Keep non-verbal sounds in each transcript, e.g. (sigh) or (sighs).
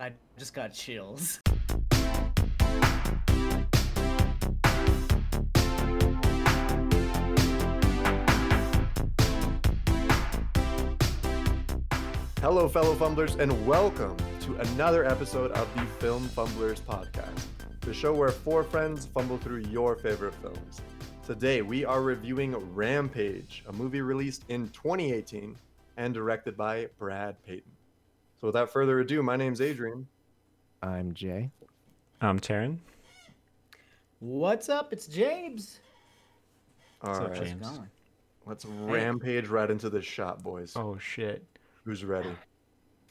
I just got chills. Hello, fellow fumblers, and welcome to another episode of the Film Fumblers podcast, the show where four friends fumble through your favorite films. Today, we are reviewing Rampage, a movie released in 2018 and directed by Brad Peyton. So, without further ado, my name's Adrian. I'm Jay. I'm Taryn. What's up? It's James. All up, right, James? Going. let's rampage right into this shot, boys. Oh shit. Who's ready?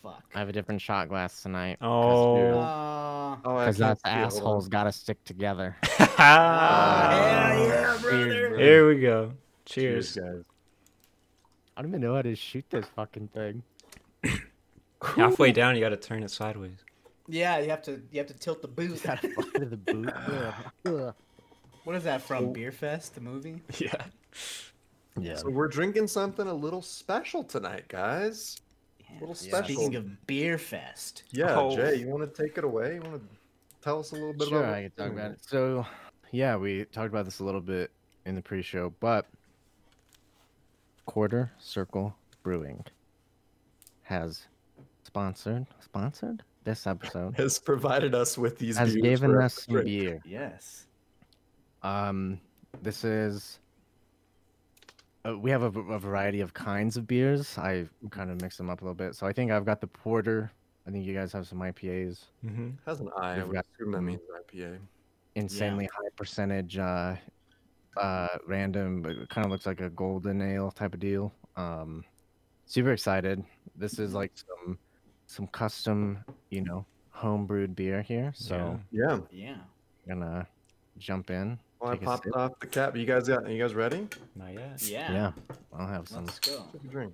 Fuck. I have a different shot glass tonight. Oh. Uh, Oh, Because can't us see it, hold on. assholes gotta stick together. (laughs) hell yeah, brother. Here we go. Cheers, Cheers. guys. I don't even know how to shoot this fucking thing. (clears throat) Halfway down, you got to turn it sideways. Yeah, you have to you have to tilt the boot. Gotta fly to the boot. Ugh. Ugh. what is that from? Beer Fest, the movie? (laughs) Yeah. Yeah. So, we're drinking something a little special tonight, guys. Yeah. Little special. Speaking of Beer Fest, Yeah, Oh. Jay, you want to take it away? You want to tell us a little bit Sure, about? I can talk about it. So, yeah, we talked about this a little bit in the pre-show, but Quarter Circle Brewing has sponsored sponsored this episode. Has provided us with these. has beers given us some beer. yes. Um, this is. Uh, we have a variety of kinds of beers. I kind of mix them up a little bit. So I think I've got the porter. I think you guys have some IPAs. Mm-hmm. Has an I. I We've would got assume that some- means IPA. Insanely high percentage. Uh, uh, random. But it kind of looks like a golden ale type of deal. Um, super excited. This is like some some custom, you know, homebrewed beer here. So Yeah. Yeah. I'm gonna jump in. Well, I Take a popped sip. off the cap. You guys got? You guys ready? Not yet. Yeah. Yeah, I'll have some. Let's go. Take a drink.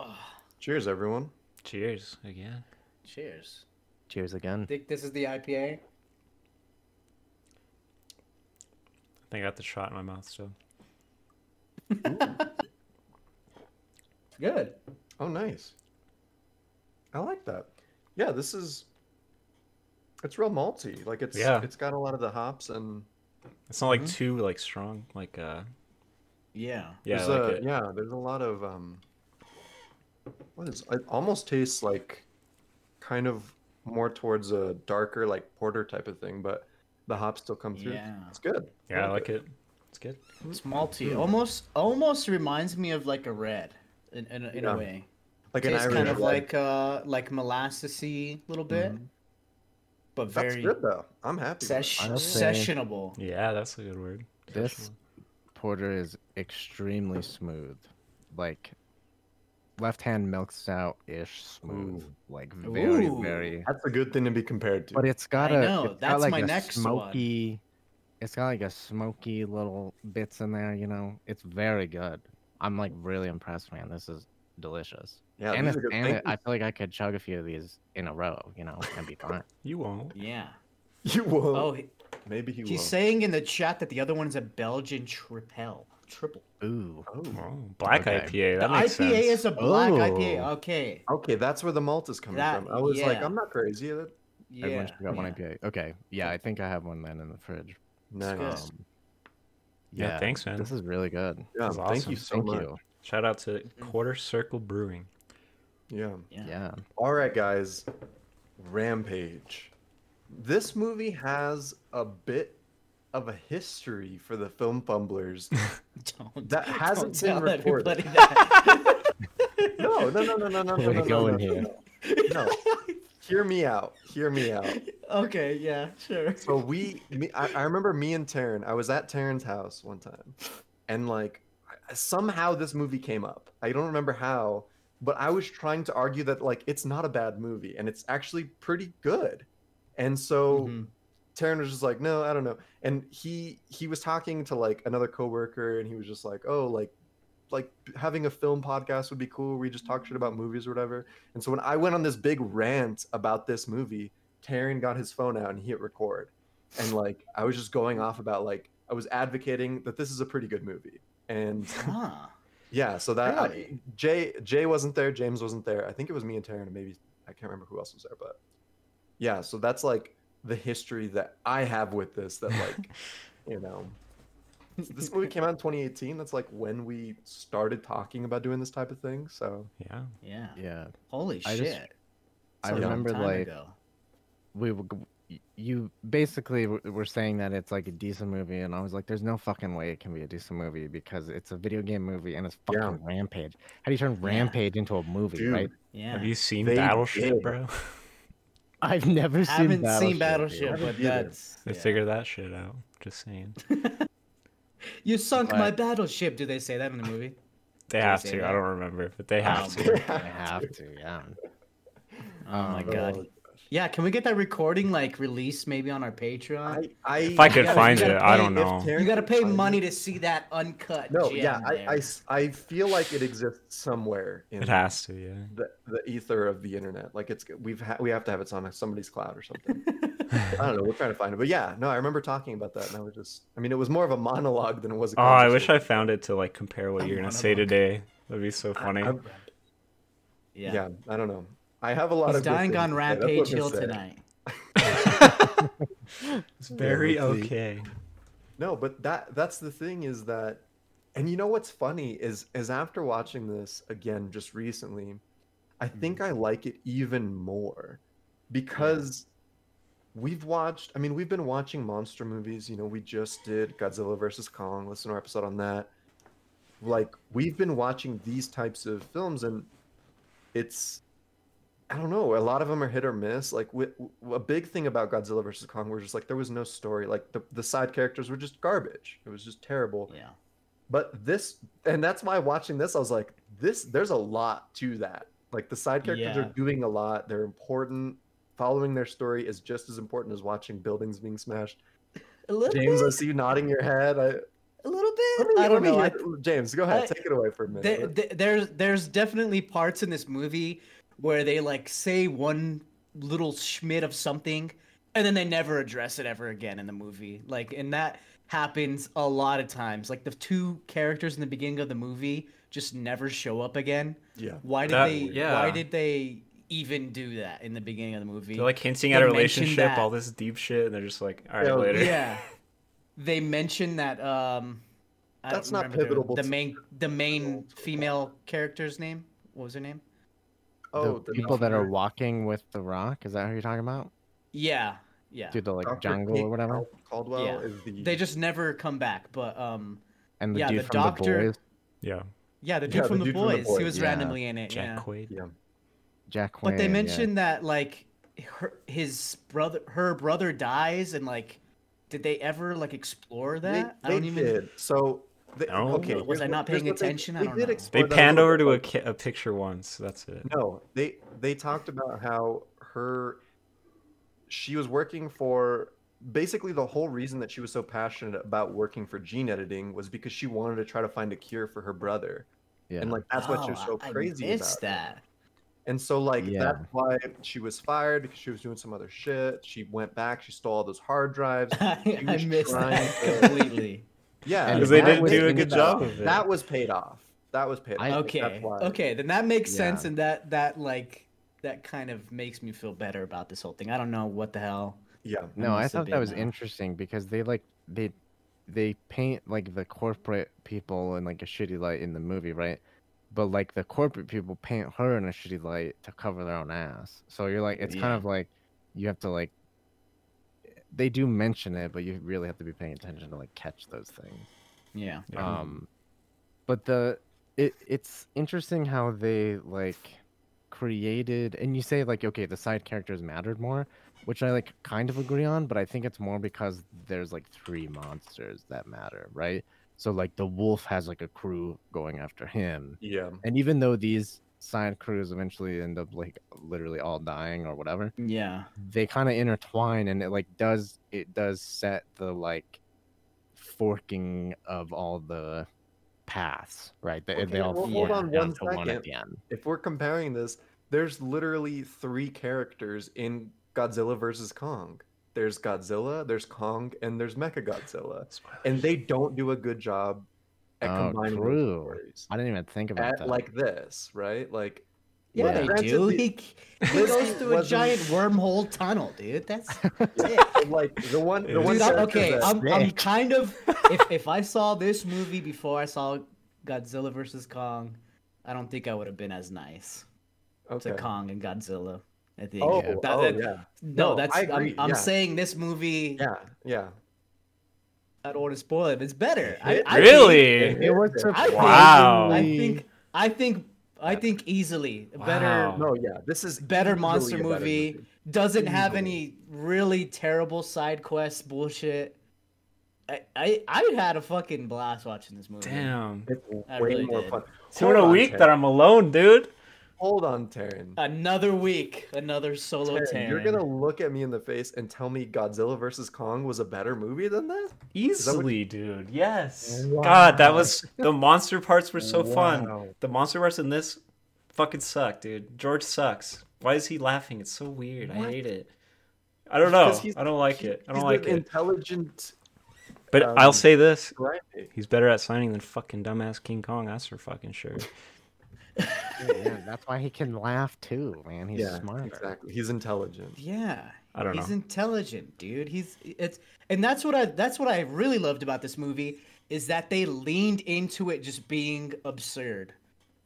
Oh, Cheers, everyone. Cheers again. cheers. Cheers again. Think this is the IPA? I think I got the shot in my mouth still. (laughs) Good. Oh, nice. I like that. Yeah, this is. It's real malty. Like it's. Yeah. It's got a lot of the hops and. It's not like Mhm. too like strong. Like uh. Yeah. Yeah. there's like a, it. yeah. There's a lot of um. What is? It almost tastes like, kind of more towards a darker like porter type of thing, but the hops still come through. Yeah. It's good. Yeah, I like it. It's good. It's malty. Hmm. Almost almost reminds me of like a red in, in, in Yeah. a way. Like an Tastes Irish kind of like uh like molassesy little bit, Mhm. but That's very good though. I'm happy. with sesh- I'll say- sessionable. Yeah, that's a good word. This porter is extremely smooth. Like left hand milk stout ish smooth. Ooh. Like very, Ooh. very That's a good thing to be compared to. but it's got I a know, it's got that's like my a next one. smoky it's got like a smoky little bits in there, you know. It's very good. I'm like really impressed, man. This is delicious. Yeah, and these it's, are good. and it, I feel like I could chug a few of these in a row, you know, and be fine. (laughs) You won't. Yeah. (laughs) you. you will. Oh, he- maybe he will. he's will. saying in the chat that the other one is a Belgian triple. Triple. Ooh. Oh. Oh, black Okay. IPA. That the makes IPA sense. is a black Oh. IPA. Okay. Okay, that's where the malt is coming That- from. I was like. I'm not crazy. That Yeah. Everyone should got one yeah. IPA. Okay. Yeah, I think I have one then in the fridge. nice. Um, Yeah, thanks, man. This is really good. Yeah, That's thank you so Thank much. you. Shout out to Quarter Circle Brewing. Yeah. Yeah. Yeah. All right, guys. Rampage. This movie has a bit of a history for the film fumblers. (laughs) (laughs) Don't, That hasn't been don't tell recorded. (laughs) that. no, no, no, no, no, no, no, Way to no, go no, here. No. Hear me out. Hear me out. okay. Yeah. Sure. So we, me, I, I remember me and Taryn. I was at Taryn's house one time, and like somehow this movie came up. I don't remember how, but I was trying to argue that like it's not a bad movie and it's actually pretty good. And so Mhm. Taryn was just like, no, I don't know. And he he was talking to like another coworker, and he was just like, oh, like like having a film podcast would be cool. Where we just talk shit about movies or whatever. And so when I went on this big rant about this movie, Taryn got his phone out and he hit record. And like I was just going off about like I was advocating that this is a pretty good movie. And Huh. Yeah, so that I- Jay Jay wasn't there, James wasn't there. I think it was me and Taryn and maybe I can't remember who else was there, but yeah. So that's like the history that I have with this. That like, (laughs) you know, this movie came out in 2018. That's like when we started talking about doing this type of thing. So Yeah. Yeah. Yeah. Holy I just- shit. I That's a long remember, like, ago. we were g- y- you basically were saying that it's like a decent movie and i was like there's no fucking way it can be a decent movie because it's a video game movie and it's fucking Yeah. rampage how do you turn Yeah. rampage into a movie Dude. right Yeah. Have you seen They Battleship, did. bro? (laughs) i've never I seen haven't battleship, seen Battleship, dude. Haven't but either. that's They yeah. figured that shit out. Just saying. (laughs) You sunk my battleship. Do they say that in the movie? They Did have they to. say I don't remember, but they have Oh, to. i have to yeah Oh my Um, god. Yeah, can we get that recording like released maybe on our Patreon? I, I If I could gotta- find it, gotta I don't if know. Terrence you got to pay money to see that uncut. No, gem yeah, I, there. I s- I feel like it exists somewhere in It has to, yeah. the, the ether of the internet. Like it's we've ha- we have to have it on somebody's cloud or something. (laughs) I don't know. We're trying to find it, but yeah, no, I remember talking about that, and I was just, I mean, it was more of a monologue than it was. a Oh, I wish I found it to like compare what A you're gonna say today. That'd be so funny. I- yeah. yeah. I don't know. I have a lot He's of. dying things on to say, that's what Rampage Hill say. tonight. (laughs) it's very okay. No, but that that's the thing is that, and you know what's funny is is after watching this again just recently, I mm-hmm. think I like it even more because we've watched. I mean, we've been watching monster movies. You know, we just did Godzilla versus Kong. Listen to our episode on that. Like we've been watching these types of films, and it's I don't know. A lot of them are hit or miss. Like wi- w- a big thing about Godzilla versus Kong was just like there was no story. Like the, the side characters were just garbage. It was just terrible. Yeah. But this, and that's why watching this, I was like, this. There's a lot to that. Like the side characters Yeah. are doing a lot. They're important. Following their story is just as important as watching buildings being smashed. A little James, I see you nodding your head. I, A little bit. me, I don't know. I, James, go ahead. I- take it away for a minute. there- there's there's definitely parts in this movie where they like say one little schmidt of something and then they never address it ever again in the movie. Like and that happens a lot of times. Like the two characters in the beginning of the movie just never show up again. Yeah. why did That- they yeah. why did they even do that in the beginning of the movie? They're like hinting They at a relationship, that- all this deep shit, and they're just like, all right, Yeah, later. yeah. (laughs) They mentioned that um I That's not remember the- pivotal the main the main female character's name. What was her name Oh, the people that are walking with the rock is that who you're talking about yeah yeah through the like Dr. jungle Kate or whatever Caldwell Yeah. is the. they just never come back but um and the yeah, dude the from doctor- the boys Yeah. yeah the dude, Yeah, from, the the dude from The boys he was yeah. randomly in it Jack yeah Quaid. Yeah. jack Quaid. but they Quaid, yeah. mentioned that like her, his brother her brother dies and like did they ever like explore They, that i they don't even did. So. They, No? Okay. Was I not paying what they- attention? I They don't know. They panned over to a, a picture once. That's it. No, they they talked about how her she was working for basically the whole reason that she was so passionate about working for gene editing was because she wanted to try to find a cure for her brother. yeah And like that's what she was Oh, so I- crazy I missed about. that And so like Yeah. that's why she was fired because she was doing some other shit. She went back, she stole all those hard drives. (laughs) I, I missed that completely Yeah, Because they didn't do a good job of it. that was paid off. That was paid off. I- Like, okay okay then that makes sense and that that like that kind of makes me feel better about this whole thing i don't know what the hell Yeah. No, I thought that was that. interesting because they like they they paint like the corporate people in like a shitty light in the movie, right? But like the corporate people paint her in a shitty light to cover their own ass. So you're like it's kind of like you have to like they do mention it, but you really have to be paying attention to like catch those things. yeah Yeah. Um, but the it it's interesting how they like created and you say like okay the side characters mattered more, which I like kind of agree on, but I think it's more because there's like three monsters that matter, right? So like the wolf has like a crew going after him, Yeah. and even though these side crews eventually end up like literally all dying or whatever, yeah. They kind of intertwine and it like does it does set the like forking of all the paths right? They, they all well, hold on down one to one second. at the end. If we're comparing this, there's literally three characters in Godzilla versus Kong. There's Godzilla, there's Kong, and there's Mechagodzilla, and they don't do a good job at Oh, combining true. stories i didn't even think about at that like this, right? Like Yeah, Yeah. they Granted, do. the- (laughs) He, he goes through a giant wormhole tunnel, dude. That's, (laughs) that's it. Like the one, the one Dude, I'm, okay, I'm, I'm (laughs) kind of. If, if I saw this movie before I saw Godzilla versus Kong, I don't think I would have been as nice okay. to Kong and Godzilla. I think. Oh, That- oh, that- yeah, No, No, that's. I I'm, I'm yeah. saying this movie. yeah, yeah. I don't want to spoil it. It's better. I, It- I Really? Think, It was I think- Wow. I think. I think. I think easily a better. No, yeah. This is better monster a better movie. Doesn't have any really terrible side quest bullshit. I, I I had a fucking blast watching this movie. Damn. It's I way really more did. fun. Two in a week that I'm alone, dude. Hold on, Taryn. Another week, another solo Taryn, Taryn. You're gonna look at me in the face and tell me Godzilla versus Kong was a better movie than that? that what Easily, dude. Yes. God, that was the monster parts were so Wow. fun. The monster parts in this fucking suck, dude. George sucks. Why is he laughing? It's so weird. I hate it. I don't know. I don't like he- it. I don't like an it. Intelligent. But um, I'll say this: Right. he's better at signing than fucking dumbass King Kong. That's for fucking sure. Yeah, that's why he can laugh too, man. He's yeah, smarter. exactly. He's intelligent. yeah, I don't he's know. He's intelligent, dude. He's it's and that's what I that's what I really loved about this movie is that they leaned into it just being absurd.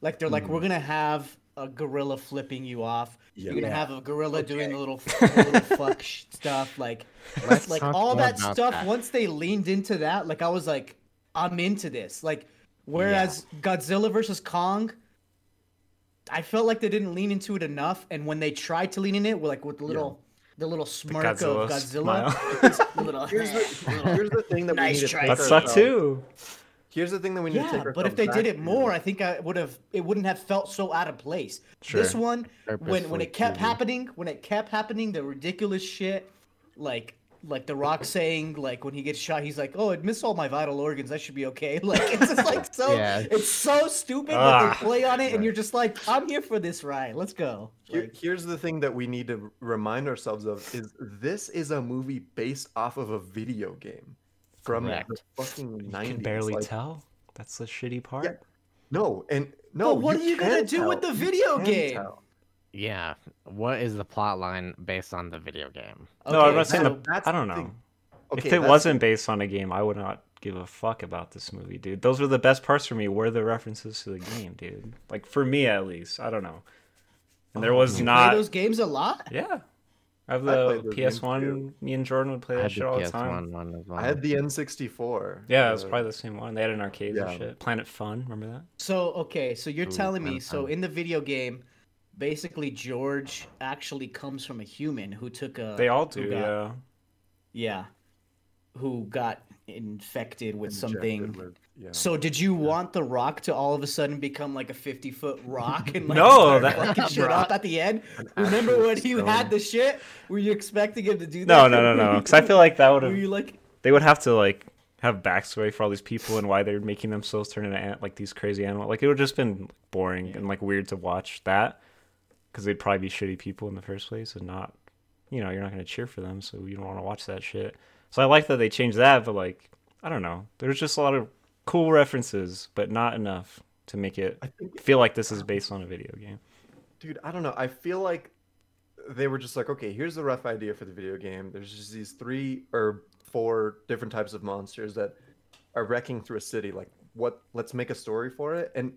Like they're like, Mm-hmm. we're gonna have a gorilla flipping you off. Yeah. You're gonna have a gorilla doing (laughs) a little, the little fuck stuff. Like, Let's like all that stuff. that. Once they leaned into that, like I was like, I'm into this. Like, whereas Godzilla versus Kong, I felt like they didn't lean into it enough. And when they tried to lean in it, like with the little, the little smirk Godzilla of Godzilla, smile. (laughs) little, Here's the, here's the thing that Nice we need to try, take that Nice sucked too. Here's the thing that we need to Yeah, take but if they back did it to. more, I think I would have. It wouldn't have felt so out of place. Sure. This Sure. one, when when it kept cheesy. happening, when it kept happening, the ridiculous shit, like like the Rock saying, like when he gets shot, he's like, "Oh, it missed all my vital organs. I should be okay." (laughs) Like it's just like so. Yeah. It's so stupid that Ah. they play on it, and you're just like, "I'm here for this ride. Let's go." Here- Like, here's the thing that we need to remind ourselves of is this is a movie based off of a video game from Correct. the fucking You can barely like, tell. That's the shitty part. No, and no. but what are you gonna can do with the video game? tell. Yeah. What is the plot line based on the video game? No, I'm not saying. so- the- that's I don't know. thing. Okay, if it wasn't based on a game, I would not give a fuck about this movie, dude. Those were the best parts for me. Were the references to the game, dude. Like for me, at least. I don't know. And there Oh, was you not. play those games a lot. Yeah. I have the played those games PS1. Me and Jordan would play that had shit the all the time. PS1 one as well. I had the N64. Yeah, it was probably the same one. They had an arcade Yeah. and shit. Planet Fun, remember that? So okay, so you're Ooh, telling me fun, so in the video game, basically George actually comes from a human who took a They all who do, got- yeah. yeah, who got infected with injected something. with- yeah. So did you want the Rock to all of a sudden become like a fifty foot rock and like No, start that- fucking (laughs) shit up at the end? (laughs) Remember when he had the shit? Were you expecting him to do that? No, no, no, (laughs) no. Because I feel like that would have. you like? They would have to like have backstory for all these people and why they're making themselves turn into ant- like these crazy animals. Like it would have just been boring and like weird to watch that because they'd probably be shitty people in the first place and not, you know, you're not gonna cheer for them, so you don't want to watch that shit. So I like that they changed that, but like I don't know, there's just a lot of cool references, but not enough to make it think, feel like this is based on a video game. dude, I don't know. I feel like they were just like, okay, here's the rough idea for the video game. There's just these three or four different types of monsters that are wrecking through a city. Like, what? Let's make a story for it. And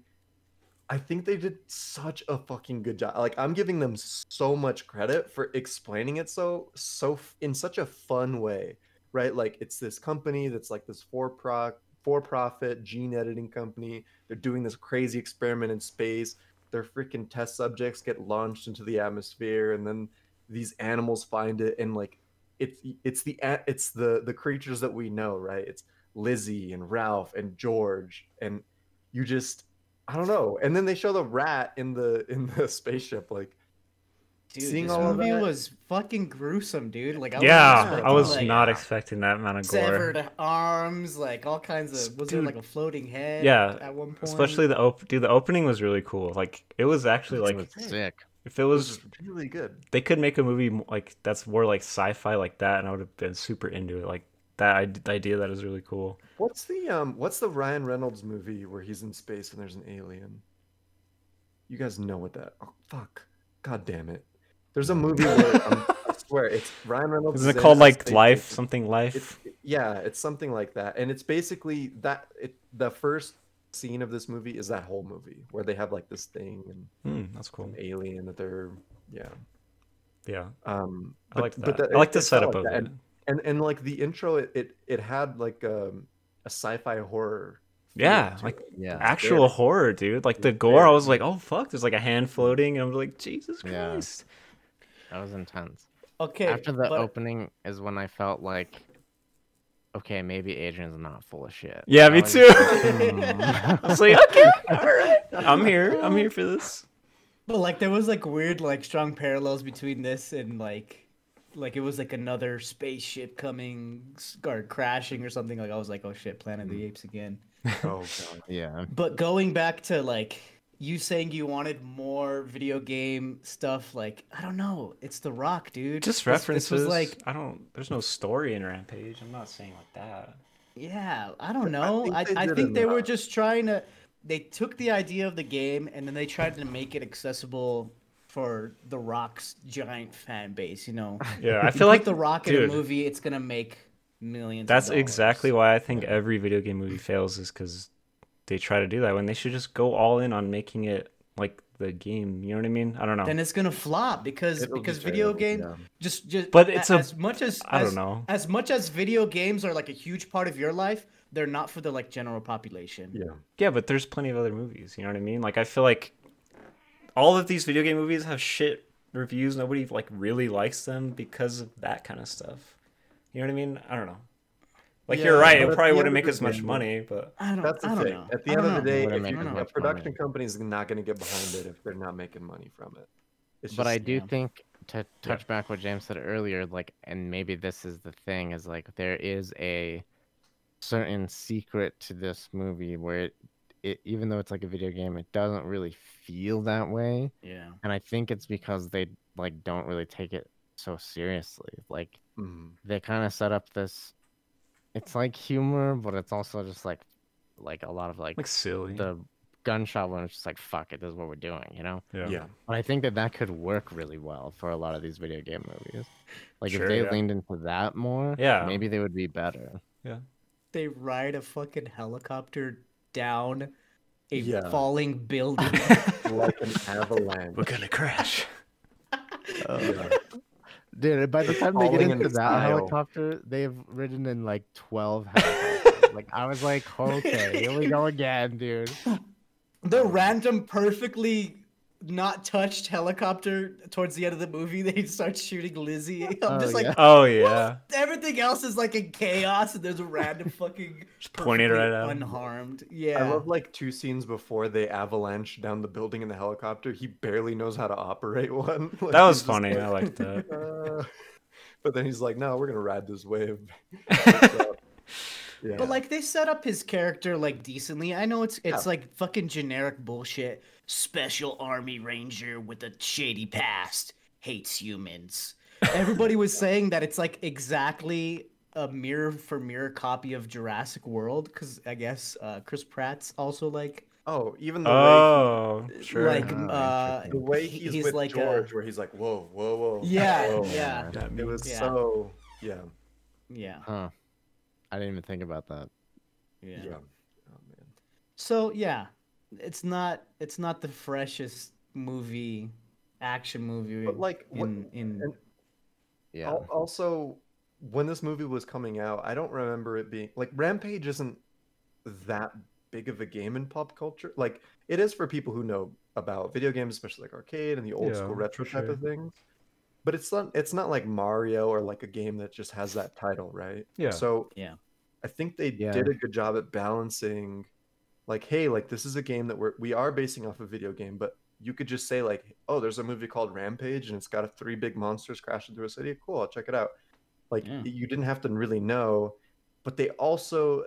I think they did such a fucking good job. Like, I'm giving them so much credit for explaining it so so in such a fun way, right? Like, it's this company that's like this for pro for profit gene editing company. They're doing this crazy experiment in space their freaking test subjects get launched into the atmosphere and then these animals find it and like it's it's the it's the the creatures that we know right it's lizzie and ralph and george and you just i don't know and then they show the rat in the in the (laughs) spaceship like Dude, Seeing this all of movie that- was fucking gruesome, dude. Like, I yeah, wasn't I expecting, was like, not expecting that amount of gore. severed arms, like all kinds of. Was there Dude. like a floating head? Yeah, at one point. Especially the op- dude, the opening was really cool. Like it was actually like was sick. if it it was was really good they could make a movie like that's more like sci-fi like that, and I would have been super into it. Like that idea that is really cool. what's the um what's the ryan reynolds movie where he's in space and there's an alien You guys know what that? Oh fuck! God damn it! There's a movie where um, (laughs) I swear it's Ryan Reynolds. Isn't it called like Life? Something Life? It's, yeah, it's something like that, and it's basically that. It the first scene of this movie is that whole movie where they have like this thing and Hmm, that's cool. an alien that they're yeah. Yeah, Um, I like that. that- I like the setup like of that, it. and, and and like the intro, it it, it had like um, a sci-fi horror. Yeah, like it. Yeah. actual horror, dude. Like the gore, I was like, oh fuck, there's like a hand floating, and I'm like, Jesus Yeah. Christ. That was intense. Okay. After the but- opening is when I felt like, okay, maybe Adrian's not full of shit. Yeah, I me was- too. (laughs) Hmm. I was like, okay, all right, I'm here. I'm here for this. But like there was like weird like strong parallels between this and like like it was like another spaceship coming s- or crashing or something like I was like oh shit Planet of the mm. Apes again. (laughs) Oh god. (laughs) yeah. But going back to like you saying you wanted more video game stuff like I don't know, it's The Rock, dude. Just This- references. This was like I don't. There's no story in Rampage. I'm not saying like that. yeah, I don't I know. think I they I did think they were just trying to they took the idea of the game and then they tried to make it accessible for The Rock's giant fan base, you know. (laughs) Yeah, I feel like the Rock dude, in a movie, it's gonna make millions. That's dollars. exactly why I think every video game movie fails is because they try to do that when they should just go all in on making it like the game. You know what I mean? I don't know. Then it's gonna flop because It'll because be video terrible, game yeah. just just. But it's a- as much as I don't as- know. As much as video games are like a huge part of your life, they're not for the like general population. Yeah. Yeah, but there's plenty of other movies. You know what I mean? Like I feel like all of these video game movies have shit reviews. Nobody like really likes them because of that kind of stuff. You know what I mean? I don't know. Like you're right. It probably wouldn't make as much day- money, but I don't. That's the I don't thing. know. At the I end of the day, if you, as a production money. company is not going to get behind it if they're not making money from it. It's but I do yeah. think to touch back what James said earlier, like, and maybe this is the thing, is like there is a certain secret to this movie where it, it even though it's like a video game, it doesn't really feel that way, Yeah. and I think it's because they like don't really take it so seriously. Like Mhm. they kind of set up this, it's like humor, but it's also just like like a lot of like like silly. the gunshot one. It's just like fuck it, this is what we're doing, you know. yeah. yeah. But I think that that could work really well for a lot of these video game movies. Like Sure, if they yeah. leaned into that more, Yeah. maybe they would be better. Yeah. They ride a fucking helicopter down a Yeah. falling building. (laughs) like an (laughs) avalanche. We're gonna crash. (laughs) Yeah. Dude, by the time they get Falling in into that style. helicopter, they've ridden in like twelve helicopters. like I was like, okay, here we go again, dude. the random, perfectly not touched helicopter towards the end of the movie, (laughs) they start shooting Lizzie. (laughs) I'm Oh, just like, yeah. Oh yeah. everything else is like in chaos, and there's a random fucking (laughs) Just point it right at 'em. unharmed. Yeah, I love like two scenes before they avalanche down the building in the helicopter. He barely knows how to operate one. Like, That was funny. like, I liked that. "Uh," but then he's like, "No, we're gonna ride this wave." Yeah. But like they set up his character like decently. I know it's it's Yeah. like fucking generic bullshit. Special army ranger with a shady past hates humans. (laughs) Everybody was saying that it's like exactly a mirror for mirror copy of Jurassic World because I guess uh, Chris Pratt's also like oh, even the Oh, he- sure. like Oh, uh the way he's, he's with like a- George, where he's like, "Whoa, whoa, whoa." (laughs) Yeah, whoa." yeah. That It was Yeah. so yeah, yeah Huh. I didn't even think about that. yeah. yeah. Oh man. So yeah, it's not it's not the freshest movie action movie But like, what, in in Yeah. Also, when this movie was coming out, I don't remember it being like Rampage isn't that big of a game in pop culture. Like it is for people who know about video games, especially like arcade and the old Yeah, school retro for type of things. But it's not it's not like Mario or like a game that just has that title, right? Yeah. So Yeah. I think they Yeah. did a good job at balancing like, hey, like this is a game that we're we are basing off a video game, but you could just say like, oh, there's a movie called Rampage and it's got a three big monsters crashing through a city. Cool, I'll check it out. Like Yeah. you didn't have to really know, but they also,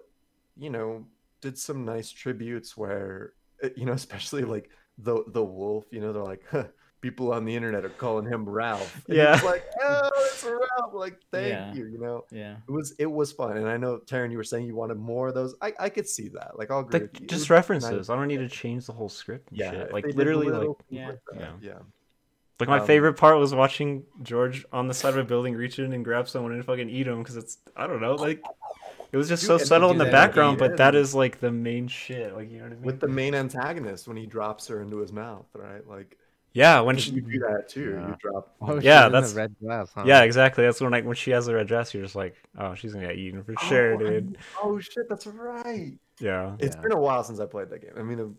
you know, did some nice tributes where, uh, you know, (laughs) especially like the the wolf. You know, they're like, huh, people on the internet are calling him Ralph. And Yeah. it's like, oh, (laughs) it's Like, thank Yeah. you. You know, Yeah. it was it was fun, and I know Taryn, you were saying you wanted more of those. I I could see that. Like, I'll agree. Like with you. Just references. nice. I don't need to change the whole script. And Yeah, shit. like literally, like little things Yeah. Yeah. yeah. Like my Um, favorite part was watching George on the side of a building reach in and grab someone and fucking eat him because it's I don't know like it was just Dude, so subtle in the that in the background, but that is like the main shit. Like you know what I mean? With the main antagonist when he drops her into his mouth, right? Like, yeah, when if she, you do that too. Yeah. You drop. Oh, Yeah, that's- red dress. Huh? yeah, exactly. That's when like when she has the red dress, you're just like, oh, she's gonna get eaten for oh, sure, Oh, I- dude. Oh shit, that's right. Yeah, It's Yeah. been a while since I played that game. I mean,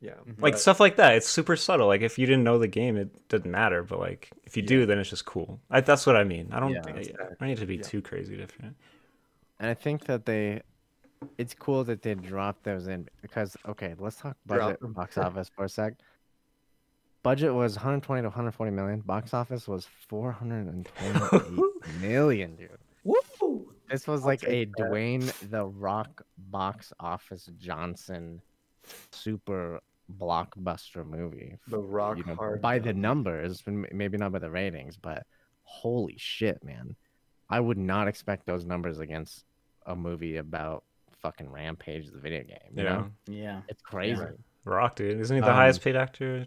yeah. Mm-hmm. like but- stuff like that. It's super subtle. Like if you didn't know the game, it doesn't matter. But like if you do, then it's just cool. I, that's what I mean. I don't. Yeah. think, I Exactly. don't need to be Yeah. too crazy different. And I think that they, it's cool that they dropped those in because okay, let's talk budget box office for a sec. Budget was 120 to 140 million. Box office was (laughs) 428 million, dude. Woo! This was I'll like a that. Dwayne the Rock box office Johnson super blockbuster movie. The rock you know, hard. by the numbers, maybe not by the ratings, but holy shit, man! I would not expect those numbers against a movie about fucking Rampage, the video game. You Yeah, know? Yeah. it's crazy. Right. Rock, dude. Isn't he the Um, highest paid actor?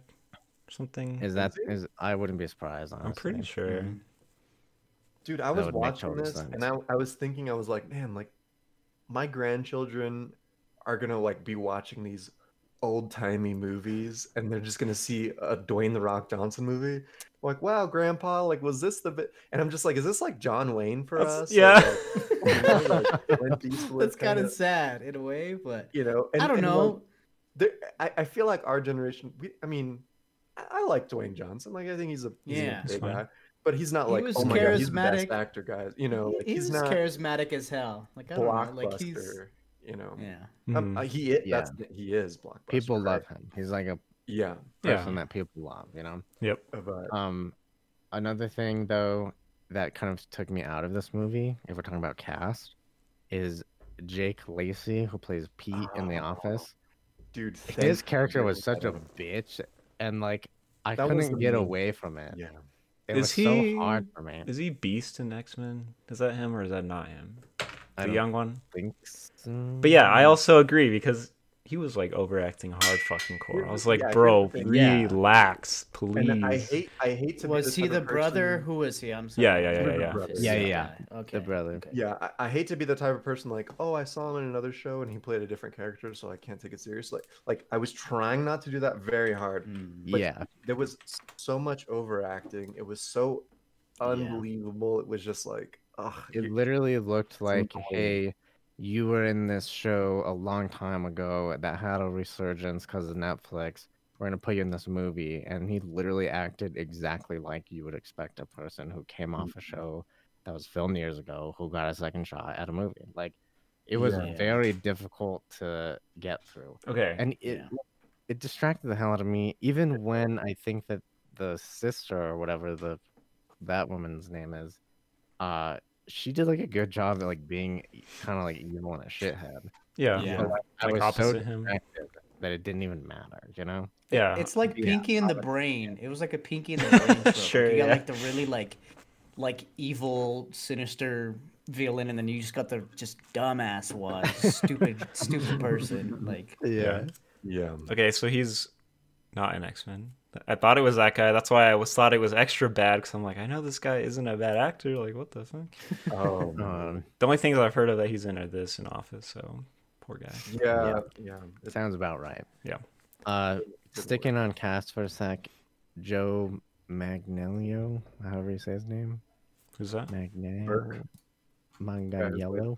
Or something. Is that is? is? I wouldn't be surprised. Honestly. I'm pretty sure. Mhm. Dude, I That was watching this sense. and I, I was thinking, I was like, man, like my grandchildren are gonna like be watching these old timey movies and they're just gonna see a Dwayne the Rock Johnson movie. Like, wow, grandpa, like was this the bit and I'm just like, is this like John Wayne for That's- us? Or, yeah. like, like, (laughs) That's kind of sad in a way, but you know, and, I don't and, like, know. there, I, I feel like our generation. We, I mean, I, I like Dwayne Johnson. Like, I think he's a he's Yeah. a He's big guy, but he's not He like was oh my god, he's the charismatic. best actor, guys. You know, like he, he's he's not charismatic as hell. Like I don't know, like blockbuster. he's You know, yeah. Um, Mhm. uh, he is, Yeah. that's he is blockbuster. People right? love him. He's like a Yeah, Yeah. person that people love. You know. Yep. but Um, another thing though that kind of took me out of this movie, if we're talking about cast, is Jake Lacy, who plays Pete in The Oh, Office. dude, His character was such a bitch, and like I That couldn't get main- away from it. Yeah, It Is was he- so hard for me. Is he Beast in X Men? Is that him or is that not him? The young one. think so. But yeah, I also agree because he was like overacting hard fucking core. I was like, Yeah, bro, the thing. Yeah. relax, please. and I hate I hate to. Was be he type the of brother? person- Who was he? I'm sorry. Yeah, yeah, yeah, yeah, yeah. Yeah, yeah, Okay, The brother. okay. Yeah, I, I hate to be the type of person like, oh, I saw him in another show and he played a different character, so I can't take it seriously. Like, I was trying not to do that very hard. Mm. But yeah, There was so much overacting. It was so Yeah. unbelievable. It was just like, ugh. it literally looked like, cold. hey, you were in this show a long time ago that had a resurgence because of Netflix. We're gonna put you in this movie, and he literally acted exactly like you would expect a person who came off a show that was filmed years ago who got a second shot at a movie. Like, it was Yeah. very difficult to get through. okay. and it Yeah. it distracted the hell out of me even when i think that the sister or whatever the that woman's name is uh she did like a good job at like being kind of like evil and a shithead yeah. Yeah. But, like, i Like was so opposite him. that it didn't even matter you know Yeah. It's like Yeah. Pinky in the Brain. It was like a Pinky in the (laughs) Brain. Sure, You got yeah. like the really like, like evil, sinister villain, and then you just got the just dumbass one, stupid, (laughs) stupid person. Like, yeah. yeah. Okay, so he's not an X Men. I thought it was that guy. That's why I was thought it was extra bad because I'm like, I know this guy isn't a bad actor. Like, what the fuck? (laughs) Oh, um The only things I've heard of that he's in are this and Office. So poor guy. yeah, yeah. It sounds about right Yeah. uh Good sticking on cast for a sec joe magnelio however you say his name Who's that? magnelio Burke. Manganiello.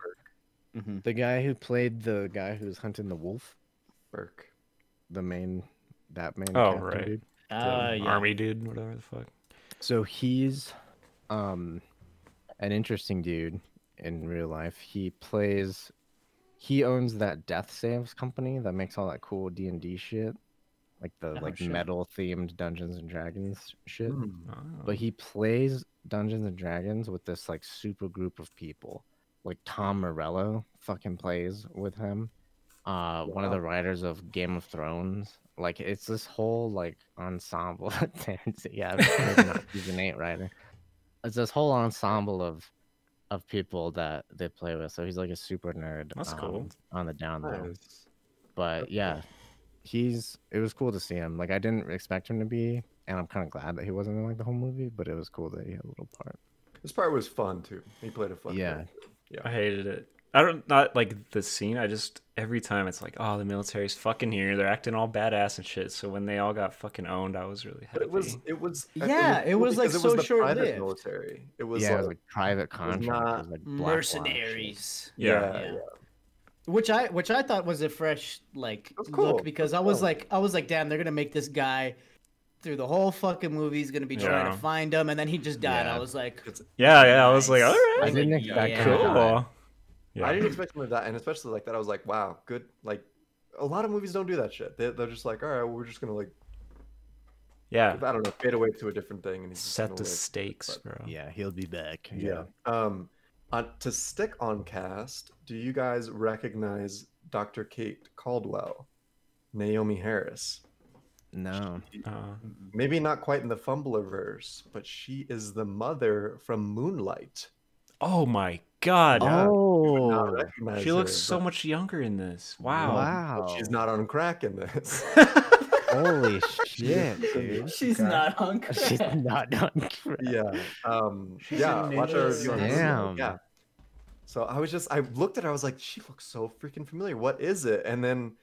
mhm. the guy who played the guy who's hunting the wolf Burke. the main that main Oh, right. dude. The uh, yeah. Army dude, whatever the fuck. So he's um an interesting dude in real life. He plays he owns that death saves company that makes all that cool D and D shit. Like the Oh, like shit. metal themed Dungeons and Dragons shit. Oh. But he plays Dungeons and Dragons with this like super group of people. Like Tom Morello fucking plays with him. Uh one of the writers of Game of Thrones. Like it's this whole like ensemble. (laughs) Dance. Yeah, maybe not (laughs) season eight writer. it's this whole ensemble of of people that they play with. So he's like a super nerd. That's cool. um, on the down low. Nice. But yeah, he's it was cool to see him. Like I didn't expect him to be, and I'm kind of glad that he wasn't in like the whole movie. But it was cool that he had a little part. This part was fun too. He played a fun. Yeah. character. I hated it. I don't not like the scene. I just every time it's like, oh, the military's fucking here. They're acting all badass and shit. So when they all got fucking owned, I was really But happy. it was it was Yeah, it cool was, like, because so the short-lived. military. It was yeah, it like, was like private contract. it not was, like. Mercenaries. Yeah. yeah, Yeah. yeah. Which I which I thought was a fresh like cool. look because That's I was cool. like I was like damn they're gonna make this guy through the whole fucking movie he's gonna be trying Yeah. to find him and then he just died. Yeah. I was like yeah, yeah. I was like, all right, I didn't like, expect yeah. cool. Die. Yeah. I didn't expect him to die, and especially like that. I was like, wow, good. Like a lot of movies don't do that shit. They, they're just like, all right, we're just gonna like yeah. I don't know, fade away to a different thing, and he's Set the live. stakes, but- bro. Yeah, he'll be back. Yeah. Um, on, to stick on cast, do you guys recognize Dr. Kate Caldwell, Naomie Harris? No. Uh, Maybe not quite in the Fumblerverse, but she is the mother from Moonlight. oh my god. Yeah, you would not Oh. She looks her, so but- much younger in this. but Wow. Wow. She's not on crack in this. (laughs) (laughs) Holy shit, dude. she's (laughs) not on crack. She's crack. not done. yeah. Um, She's yeah. Watch our review on Damn. Yeah. So I was just, I looked at her, I was like, she looks so freaking familiar. What is it? And then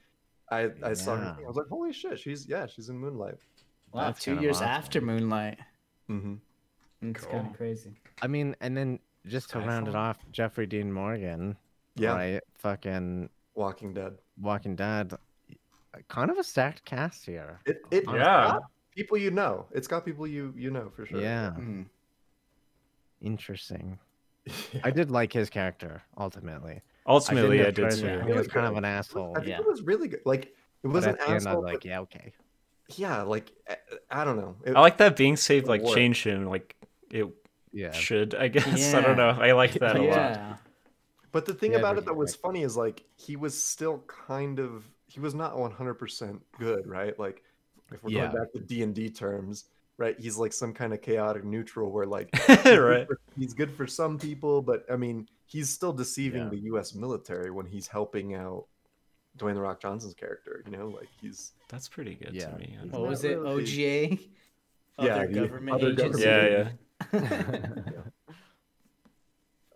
I, I saw her. I was like, holy shit, she's yeah, she's in Moonlight. Wow, That's two years awesome. after Moonlight. Mm-hmm. It's Cool. kind of crazy. I mean, and then just to round it off, Jeffrey Dean Morgan, Yeah. right? Fucking Walking Dead. Walking Dead. Kind of a stacked cast here. It, it Yeah. people you know. It's got people you you know for sure. Yeah, Mm. interesting. (laughs) I did like his character ultimately. Ultimately, I, at did too. He was was kind of an asshole. I think Yeah. it was really good. Like it But was an at the end, I asshole. was like, but yeah, okay. yeah, like I, I don't know. It- I like that being saved like changed him like it Yeah. should. I guess I don't know. I like that a lot. But the thing Yeah, about it that he- was funny is like he was still kind of he was not 100% good, right? Like if we're Yeah. going back to D&D terms, right? He's like some kind of chaotic neutral where like (laughs) he's good for- he's good for some people, but I mean, he's still deceiving Yeah. the US military when he's helping out Dwayne the Rock Johnson's character, you know? Like he's That's pretty good Yeah. to me. I don't What was it? really- OGA? Yeah, Other the government other government Yeah, yeah. (laughs) (laughs)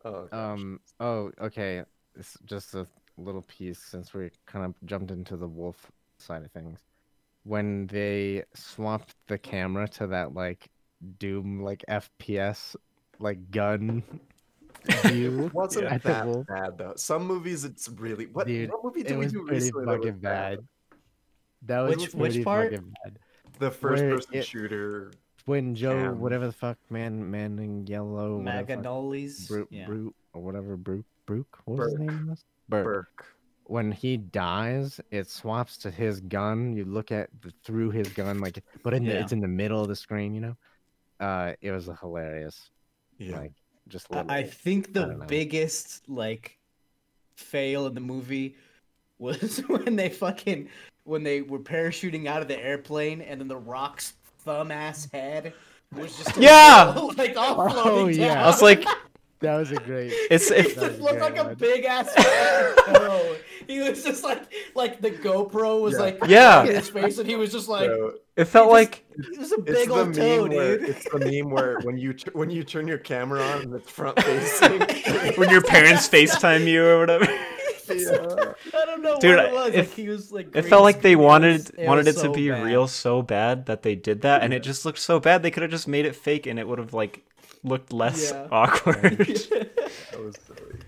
oh gosh. Um. Oh, okay. It's just a little piece since we kind of jumped into the wolf side of things. When they swapped the camera to that like Doom like FPS like gun (laughs) view, It wasn't at the that wolf, bad though. Some movies it's really what, Dude, what movie did we do pretty recently that was fucking bad. That was Which- which pretty part? fucking bad. The first Where person it- shooter When Joe, Damn. whatever the fuck, man, Manning Yellow, whatever the fuck, Brute, yeah. Brute, or whatever, Brute, Brooke, what was his name? in this? Burke. Burke. when he dies, it swaps to his gun. You look at the, through his gun, like, but in the, it's in the middle of the screen. You know, uh, it was hilarious. Yeah. Like, just I- little, I think the don't biggest like fail in the movie was (laughs) when they fucking when they were parachuting out of the airplane and then the rock's thumb ass head was just in Yeah! middle, (laughs) like all Oh, floating yeah. down. I was like, (laughs) that was a great. it's It if That just looked like great a big ass toe. He was just like like the GoPro was Yeah. like Yeah. in his face and he was just like So, it felt just- like it was a it's big the old meme toe, where dude. it's the meme where when you t- when you turn your camera on and it's front (laughs) facing. when your parents FaceTime you or whatever. Yeah. (laughs) I don't know Dude, what it was. it- like he was like. It felt like they screen. It wanted it wanted it to be bad. real so bad that they did that, and it just looked so bad. They could have just made it fake, and it would have like looked less Yeah. (laughs) awkward. (laughs) That was silly.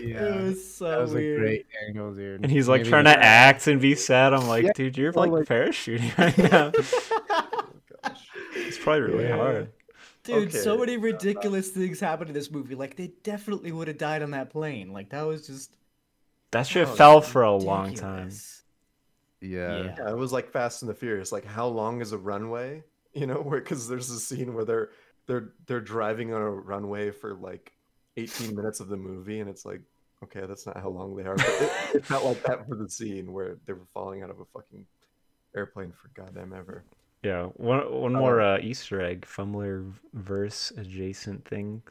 Yeah, It was so that was weird. a great angle, dude. and he's like Maybe trying to act and be sad. I'm like, Yeah, dude, you're well, like like- parachuting right now. Oh. It's probably really Yeah. hard. Dude, so many ridiculous things happened in this movie. Like they definitely would have died on that plane. Like that was just That shit Oh, fell for a long time. Yeah. Yeah. Yeah, it was like Fast and the Furious. Like, how long is a runway? You know, where because there's a scene where they're they're they're driving on a runway for like 18 minutes of the movie, and it's like, okay, that's not how long they are. But it, it felt like that for the scene where they were falling out of a fucking airplane for goddamn ever. Yeah, one one more uh, Easter egg, Fumbler verse adjacent thing.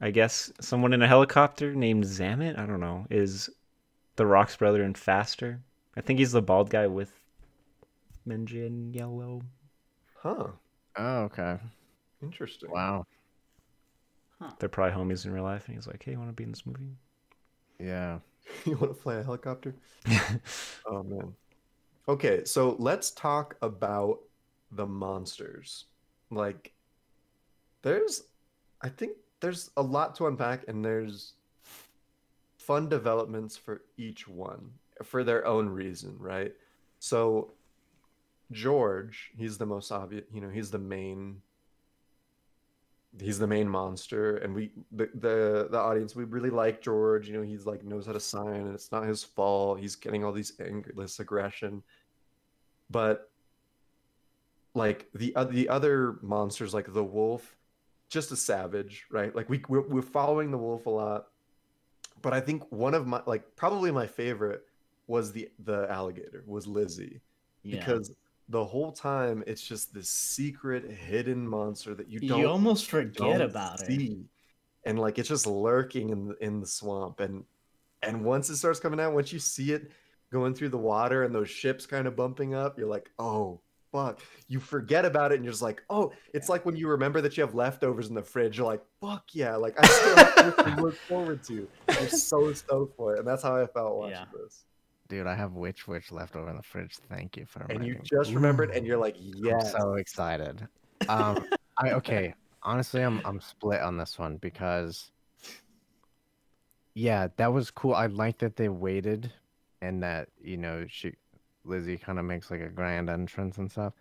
I guess someone in a helicopter named Zamet, I don't know, is the Rock's brother in Faster. I think he's the bald guy with Menjian yellow. Huh. Oh, okay. Interesting. Wow. They're probably homies in real life, and he's like, "Hey, you want to be in this movie?" Yeah. (laughs) you want to fly a helicopter? (laughs) oh man. Okay, so let's talk about the monsters. Like there's I think there's a lot to unpack and there's fun developments for each one for their own reason, right? So George, he's the most obvious, you know, he's the main he's the main monster and we the, the the audience we really like george you know he's like knows how to sign and it's not his fault he's getting all these anger this aggression. But like the uh, the other monsters like the wolf just a savage right? Like we we're, we're following the wolf a lot but i think one of my like probably my favorite was the the alligator was lizzie Yeah. because the whole time it's just this secret hidden monster that you don't you almost forget about it. and like it's just lurking in the, in the swamp and and once it starts coming out once you see it going through the water and those ships kind of bumping up you're like oh fuck you forget about it and you're just like oh it's like when you remember that you have leftovers in the fridge you're like fuck yeah like i still have to look (laughs) forward to I'm so stoked for it and that's how i felt watching Yeah. this Dude, I have Witch Witch left over in the fridge. Thank you for and reminding you me. just remembered and you're like I'm yes so excited. Um, I okay. Honestly, I'm I'm split on this one because, yeah, that was cool. I like that they waited, and that you know she, Lizzie, kind of makes like a grand entrance and stuff.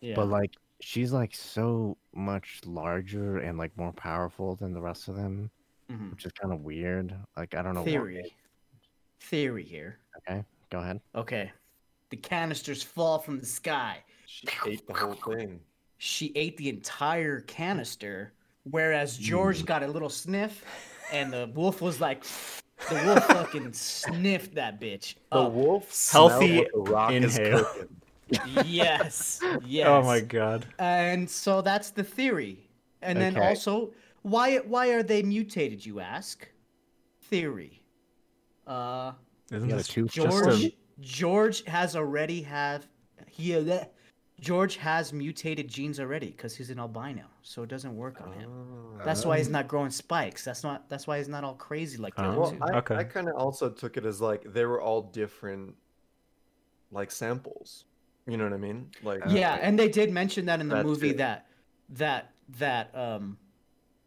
Yeah. But like she's like so much larger and like more powerful than the rest of them, Mhm. which is kind of weird. Like I don't know. theory. made- Theory here. Okay, go ahead. Okay. The canisters fall from the sky. she ate the whole thing She ate the entire canister, whereas George Mm. got a little sniff, and the wolf was like, the wolf fucking sniffed that bitch. the up. wolf Healthy smelled what the rock inhale. yes, yes. (laughs) Oh my god. And so that's the theory. And then Okay. also, why why are they mutated? You ask. Theory. Uh, Isn't Yeah, this two- just George a, George has already have he uh, George has mutated genes already because he's an albino, so it doesn't work on him. Ah. That's why he's not growing spikes. That's not. That's why he's not all crazy like the Oh. other Well. I, Okay. I kind of also took it as like they were all different, like samples. You know what I mean? Like yeah, Okay. and they did mention that in the movie it. that that that um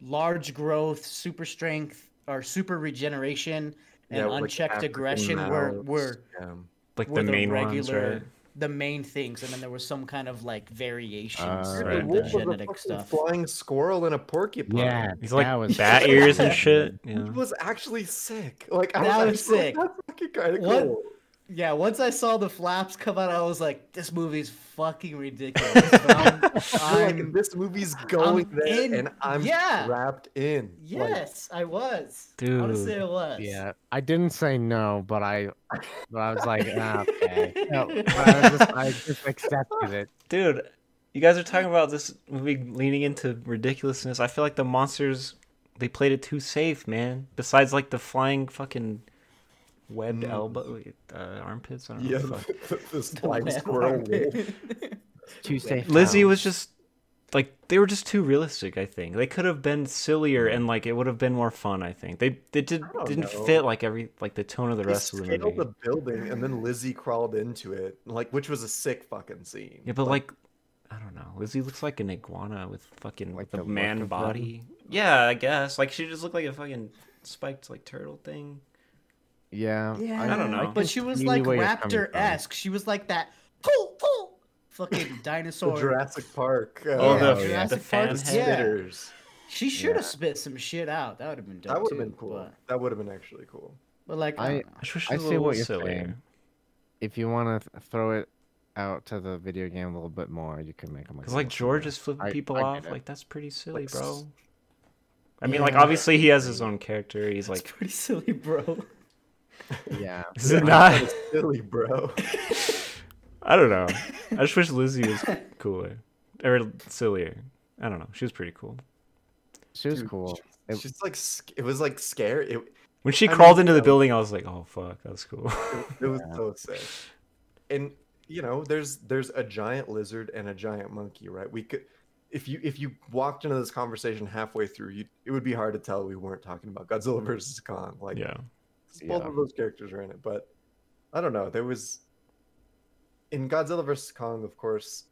large growth, super strength, or super regeneration and yeah, unchecked African aggression were were yeah. like were the the, main ones, right? The main things, and then there was some kind of like variations Uh, Right. The the wolf was a genetic stuff. flying squirrel and a porcupine. Yeah, He's like that was bat ears and good. shit. He Yeah. was actually sick. Like I That was, was (laughs) sick. like, That's fucking kind of cool. Yeah, once I saw the flaps come out, I was like, "This movie's fucking ridiculous." I'm, You're (laughs) like, I'm- this movie's going I'm there, in. and I'm Yeah. wrapped in. Like, yes, I was. Dude. Honestly, I was. Yeah, I didn't say no, but I, but I was like, (laughs) ah, okay. No, I, just, I just accepted it. Dude, you guys are talking about this movie leaning into ridiculousness. I feel like the monsters they played it too safe, man. Besides like the flying fucking webbed Mm. elbow uh, armpits. I don't know. yeah, what the fuck. this (laughs) flying squirrel wolf. (laughs) Too safe. Lizzie was just like they were just too realistic. I think they could have been sillier and like it would have been more fun. I think they they did I don't didn't know. fit like every like the tone of the They rest of the movie. the building, and then Lizzie crawled into it, like which was a sick fucking scene. Yeah, but like, I don't know. Lizzie looks like an iguana with fucking Like like the the man of body. Yeah, I guess. Like she just looked like a fucking spiked like turtle thing. Yeah, Yeah, I don't know. But she was like where you're coming raptor from. esque. She was like that. Pooh, pooh, fucking (laughs) the dinosaur. Jurassic Park. Uh, Oh, Yeah, the, yeah. Jurassic the fan Park, head. yeah. spitters. She should have Yeah. spit some shit out. That would have been dope That would have been cool. But, That would have been actually cool. but like, I, I- I I it was a see what you're sillier. saying. If you want to throw it out to the video game a little bit more, you can make them. Because like George is flipping I- people I off, it. like that's pretty silly, Like, bro. s- I mean, like obviously he has his own character. He's It's like, pretty silly, bro. Yeah, (laughs) is it not? It's silly, bro. (laughs) I don't know. I just wish Lizzie was cooler. or sillier. I don't know. She was pretty cool. She was Dude, cool. she- It- She's like it was like scary. It, When she I mean, crawled into the building, I was like, "Oh fuck, that's cool." it (laughs) was Yeah. so sick. And you know, there's there's a giant lizard and a giant monkey, right? We could if you if you walked into this conversation halfway through, you it would be hard to tell we weren't talking about Godzilla versus Kong. Like yeah, both of those characters are in it, but I don't know. There was in Godzilla vs Kong, of course,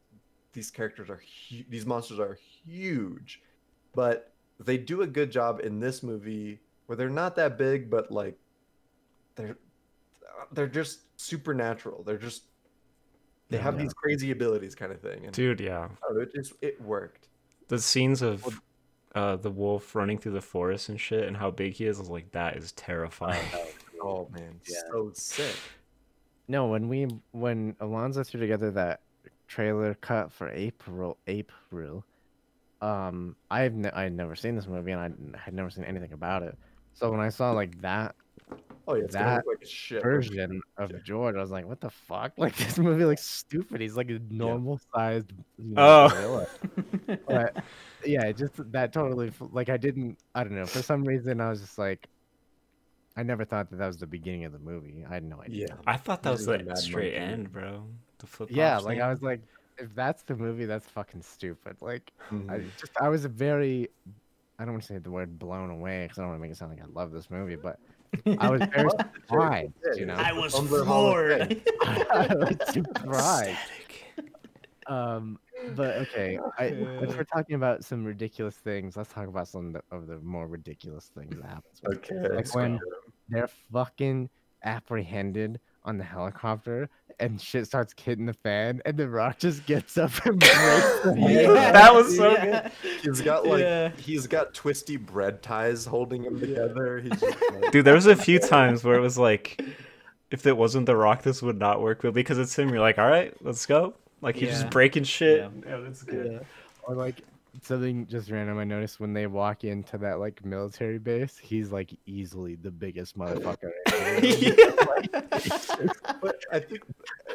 these characters are hu- these monsters are huge, but they do a good job in this movie where they're not that big, but like they're they're just supernatural. They're just they Yeah. have these crazy abilities, kind of thing. And dude. Yeah, know, it just it worked. the scenes of uh, the wolf running through the forest and shit, and how big he is, I was like, that is terrifying. (laughs) Oh man, Yeah. so sick. No, when we when Alonzo threw together that trailer cut for April April, um, I've ne- I had never seen this movie and I had never seen anything about it. So when I saw like that Oh yeah, That like a shit. version of Yeah. George, I was like, what the fuck? (laughs) Like this movie looks stupid. He's like a normal sized you Oh. (laughs) But yeah, just that totally like I didn't I don't know for some reason I was just like. I never thought that that was the beginning of the movie. I had no idea. Yeah. I thought that was This is the Mad straight Monkey. end, bro. The flip. Yeah, like I was like, if that's the movie, that's fucking stupid. Like, I Mhm. just, I was very, I don't want to say the word blown away because I don't want to make it sound like I love this movie, but I was (laughs) very surprised, you know. I was Tumblr floored. Fame. (laughs) I was (laughs) surprised. Aesthetic. Um, but okay, I, if we're talking about some ridiculous things, let's talk about some of the, more ridiculous things that happens. Okay. Like let's when go. they're fucking apprehended on the helicopter and shit starts hitting the fan and the rock just gets up and (laughs) breaks the Yeah. That was so yeah. he's got like Yeah. he's got twisty bread ties holding him together. He's just (laughs) like, Dude, there was a few times where it was like, if it wasn't The Rock, this would not work. But because it's him, you're like, all right, let's go. Like he's Yeah. just breaking shit. Yeah. Yeah, that's good. Or like something just random I noticed when they walk into that like military base, he's like easily the biggest motherfucker. (laughs) (laughs) but I think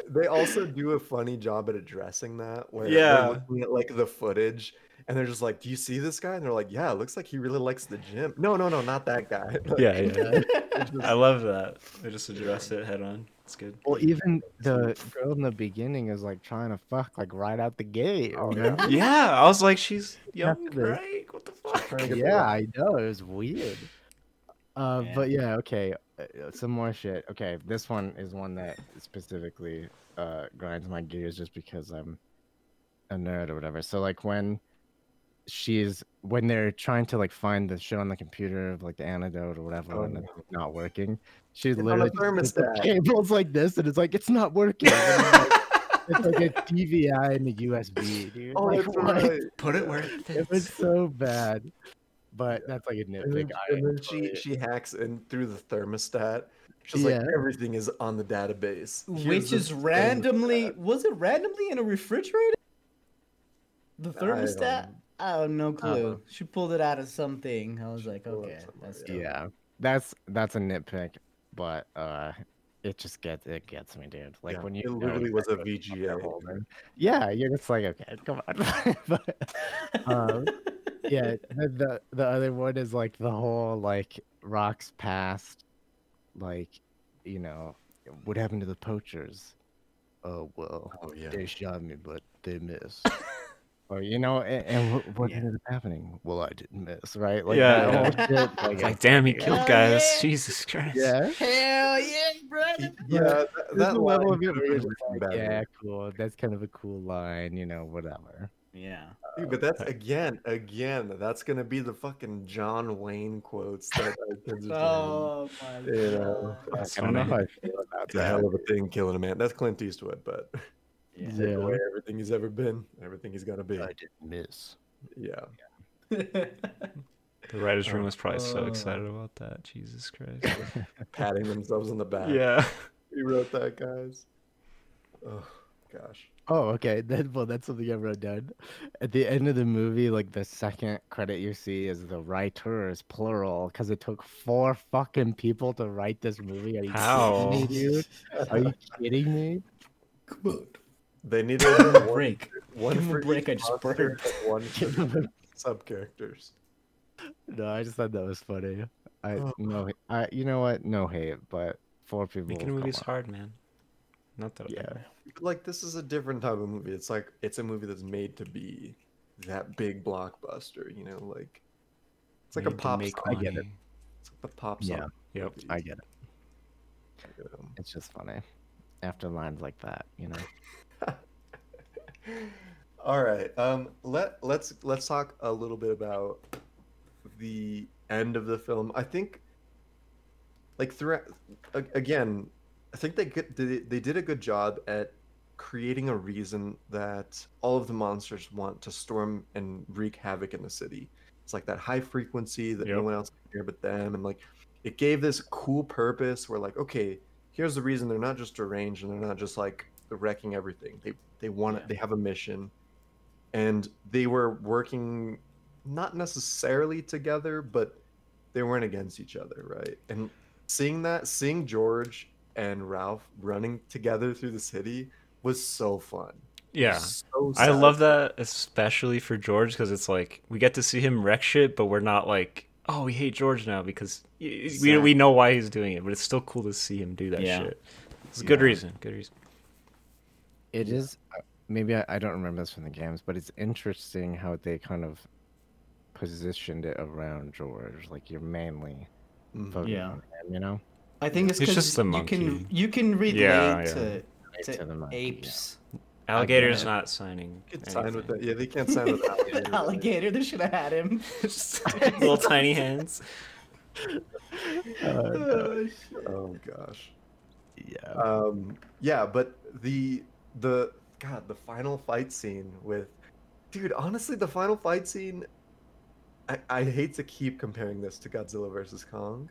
they also do a funny job at addressing that. Where Yeah. looking at like the footage and they're just like, "Do you see this guy?" And they're like, "Yeah, it looks like he really likes the gym." No, no, no, not that guy. (laughs) Like, Yeah, yeah. just- I love that. They just address it head on. It's good. Well, even the girl in the beginning is like trying to fuck like right out the gate. Oh, yeah. Yeah, I was like, she's (laughs) young, right? What the fuck? trying to get the yeah. I know it was weird. Uh, Yeah. but yeah, okay, uh, some more shit. Okay, this one is one that specifically uh grinds my gears just because I'm a nerd or whatever. So like when she's when they're trying to like find the shit on the computer of like the antidote or whatever Oh, and it's not working, she It's on a literally just puts the thermostat. cables like this and it's like it's not working. (laughs) It's like- it's like a DVI and a USB, dude. Oh, Like, that's right. Put it where it fits. It was so bad. But that's like a And nitpick. then, and then she it. she hacks in through the thermostat. She's Yeah. like, everything is on the database, Here's Which is randomly thermostat." was it randomly in a refrigerator? The thermostat? I have no clue. Uh-huh. she pulled it out of something. I was like, okay, that's dope. Yeah, that's that's a nitpick, but uh, it just gets it gets me, dude. Like Yeah, when you it literally was a exactly what they're VGA. holding. Yeah, you're just like, okay, come on. (laughs) but um, yeah, (laughs) the, the the other one is like the whole like rocks past, like you know, what happened to the poachers? Oh well, Oh yeah. they shot me, but they missed. (laughs) or you know, and, and what, what Yeah. ended up happening? Well, I didn't miss, right? Like Yeah, that (laughs) shit. Like, like, damn, he killed Hell guys. yeah. (laughs) Jesus Christ. yeah. Hell yeah, brother. (laughs) Yeah, that, that level of it could've where you're been just written like, yeah, cool. That's kind of a cool line, you know, whatever. Yeah. Dude, but uh, that's again, again, that's gonna be the fucking John Wayne quotes that our kids are. Oh my You know, god. That's I don't know how I feel about It's a hell of a thing killing a man. That's Clint Eastwood, but Yeah. take Yeah. away everything he's ever been, everything he's gonna be. I didn't miss. Yeah. The writer's room was probably so Oh. excited about that. Jesus Christ. (laughs) Patting themselves on the back. yeah. We wrote that, guys. Oh gosh. Oh, okay. (laughs) That, well, that's something I wrote down. At the end of the movie, like the second credit you see is the writers, plural, because it took four fucking people to write this movie. Are you How? kidding me, dude? Are you kidding me? They needed (laughs) Break. one Give him for break, I just monster burped. and one (laughs) for sub characters. No, I just thought that was funny. I Oh. no, I you know what? No hate, but four people. Making come movies on. hard, man. Not that. Yeah. Like this is a different type of movie. It's like it's a movie that's made to be that big blockbuster. You know, like it's like a Made to pop song. I get it. money. It's like the pop song. Yeah. Yep. I get it. you. It's just funny. After lines like that, you know. (laughs) (laughs) All right. Um. Let Let's Let's talk a little bit about the end of the film. I think, like throughout, again, I think they get they, they did a good job at creating a reason that all of the monsters want to storm and wreak havoc in the city. It's like that high frequency that no one else can hear but them, and like it gave this cool purpose. Where like, okay, here's the reason they're not just deranged and they're not just like wrecking everything. They they want Yeah. it. They have a mission, and they were working not necessarily together, but they weren't against each other, right? And seeing that, seeing George and Ralph running together through the city was so fun. Yeah. So I love that, especially for George, because it's like we get to see him wreck shit, but we're not like, oh, we hate George now because y- we we know why he's doing it. But it's still cool to see him do that Yeah. shit. It's a good reason. Good reason. It is uh, maybe I, I don't remember this from the games, but it's interesting how they kind of positioned it around George. Like you're mainly Mhm. focusing Yeah. on him, you know. I think it's He's because just the you can monkey. you can relate Yeah, yeah. to, to to the monkey, yeah. apes. Alligator's not signing. You could sign with that. Yeah, they can't sign with (laughs) alligator. right? Alligator, they should have had him. (laughs) (laughs) Little tiny hands. oh gosh. Yeah. Um, yeah, but the the God, the final fight scene with, dude. Honestly, the final fight scene. I, I hate to keep comparing this to Godzilla versus Kong,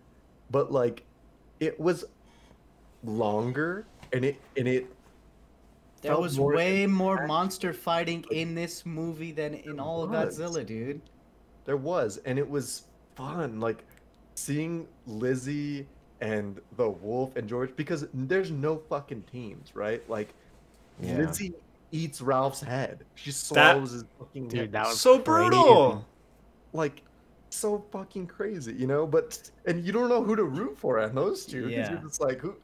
but like, it was longer and it and it. There was more way more action. monster fighting in this movie than in all of. Godzilla, dude. There was, and it was fun. Like seeing Lizzie and the wolf and George because there's no fucking teams, right? Like Yeah. Lizzie eats Ralph's head. She That- swallows his fucking Dude, head. that was so crazy. brutal. like so fucking crazy, you know. But and you don't know who to root for on those two. Yeah. You're just like, who?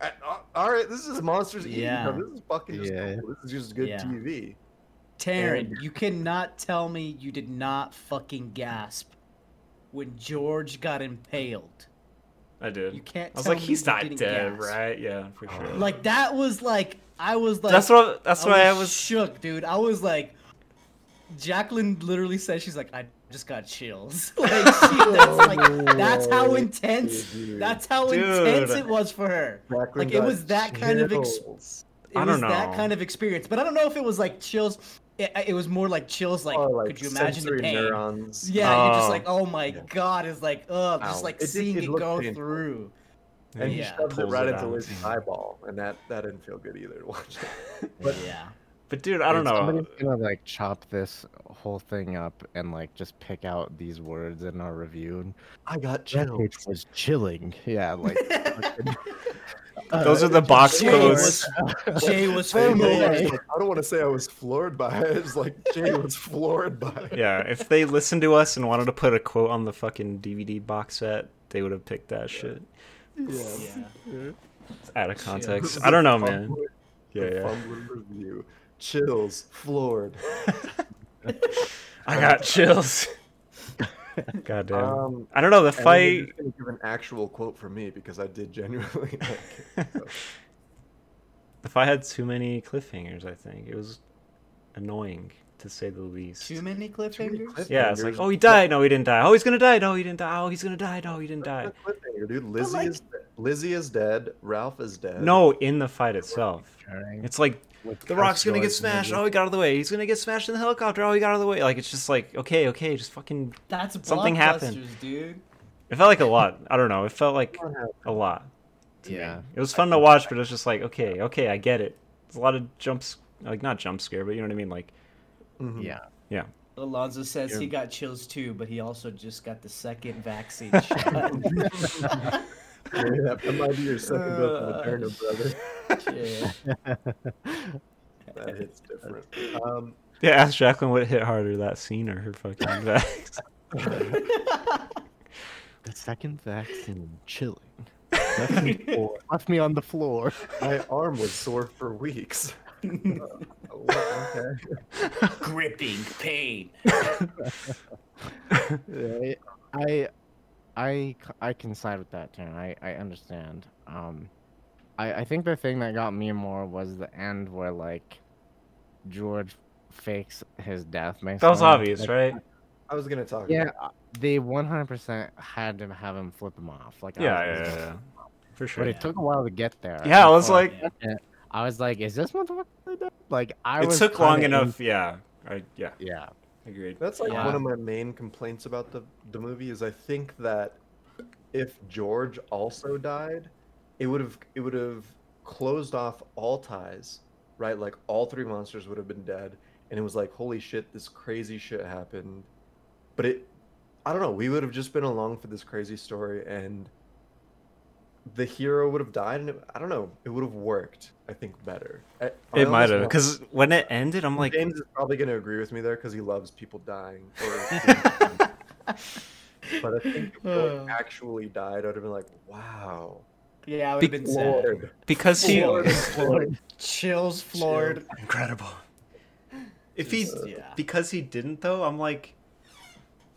all right, this is monsters eating. Yeah. them. This is fucking just Yeah. cool. This is just good Yeah. TV. Taryn, And- you cannot tell me you did not fucking gasp when George got impaled. I did. You can't I was tell like, me he's not didn't dead, gasp. right? Yeah, for sure. Like that was like I was like that's what. That's why I was. shook, dude. I was like, Jacqueline literally said she's like, I just got chills. (laughs) like she, that's like that's how intense. dude. That's how Dude. intense it was for her. Jacqueline Like, it was that kind of ex- It I was don't that know. kind of experience, but I don't know if it was like chills. It, it was more like chills. Like, Or, could you imagine the pain? neurons. Yeah, you're just Oh. like, oh my Yeah. god, it's like, ugh, Ow. just like It did- seeing it it, go painful. through. And he Yeah. shoved it right it into out. Lizzie's eyeball, and that that didn't feel good either to watch. But (laughs) But yeah, But dude, I don't Dude, know. Somebody's gonna like chop this whole thing up and like just pick out these words in our review. And I got that chills. page was chilling. Yeah, like (laughs) fucking- Those uh, are the box Jay codes. was, Jay was (laughs) I don't, floored. I I don't want to say I was floored by it. It's like Jay was floored by it. Yeah, if they listened to us and wanted to put a quote on the fucking DVD box set, they would have picked that shit. Yeah. Yeah. It's out of context. I don't the know, man. Yeah, the yeah. Fumbler review. Chills, floored. (laughs) I got (laughs) chills. God damn. Um, I don't know the and then you're fight. gonna give an actual quote from me because I did genuinely (laughs) like it. So. The fight had too many cliffhangers. I think it was annoying to say the least. Too many Too many cliffhangers. Yeah, it's like, oh, he died. No, he didn't die. Oh, he's gonna die. No, he didn't die. Oh, he's gonna die. No, he didn't die. That's a cliffhanger, dude. Lizzie like- is Lizzie is dead. Ralph is dead. No, in the fight itself. It's like with the rock's gonna get asteroids and smashed. Oh, he got out of the way. He's gonna get smashed in the helicopter. Oh, he got out of the way. Like it's just like okay, okay, just fucking. That's Something happened. dude. It felt like a lot. I don't know. It felt like a lot. to me. Yeah. It was fun to watch, but it was just like okay, okay, I get it. It's a lot of jumps, like not jump scare, but you know what I mean. Like Mhm. Yeah. yeah, Alonzo says he got chills too, but he also just got the second vaccine (laughs) shot. Yeah, that might be your second dose Uh, Moderna, brother. yeah. That hits different. Um, Yeah, ask Jacqueline what hit harder, that scene or her fucking (laughs) vax. The second vaccine chilling. Left me, left me on the floor. My arm was sore for weeks. Well, okay. (laughs) Gripping pain. (laughs) I, I, I, I can side with that, Taryn. I, I understand. Um, I, I think the thing that got me more was the end where like George fakes his death. That was obvious, Like, right? I was gonna talk. Yeah, about uh, they 100% had to have him flip him off. Like, Yeah, yeah, yeah, yeah. For sure. But it took a while to get there. Yeah, I was like- second, I was like, is this motherfucker dead? Like, I It was took long kinda in- enough. Yeah. I, yeah. yeah. Agreed. That's like Yeah. one of my main complaints about the the movie is I think that if George also died, it would have it would have closed off all ties, right? Like all three monsters would have been dead, and it was like holy shit, this crazy shit happened. But it, I don't know, we would have just been along for this crazy story, and the hero would have died, and it, I don't know, it would have worked. I think better. I- I It might have, because when it ended, I'm like, James is probably going to agree with me there because he loves people dying. Or (laughs) but I think if George uh. actually died, I'd have been like, wow. Yeah, I would have been sad. Because he. Floored. Chills floored. Incredible. If he, yeah. because he didn't though, I'm like,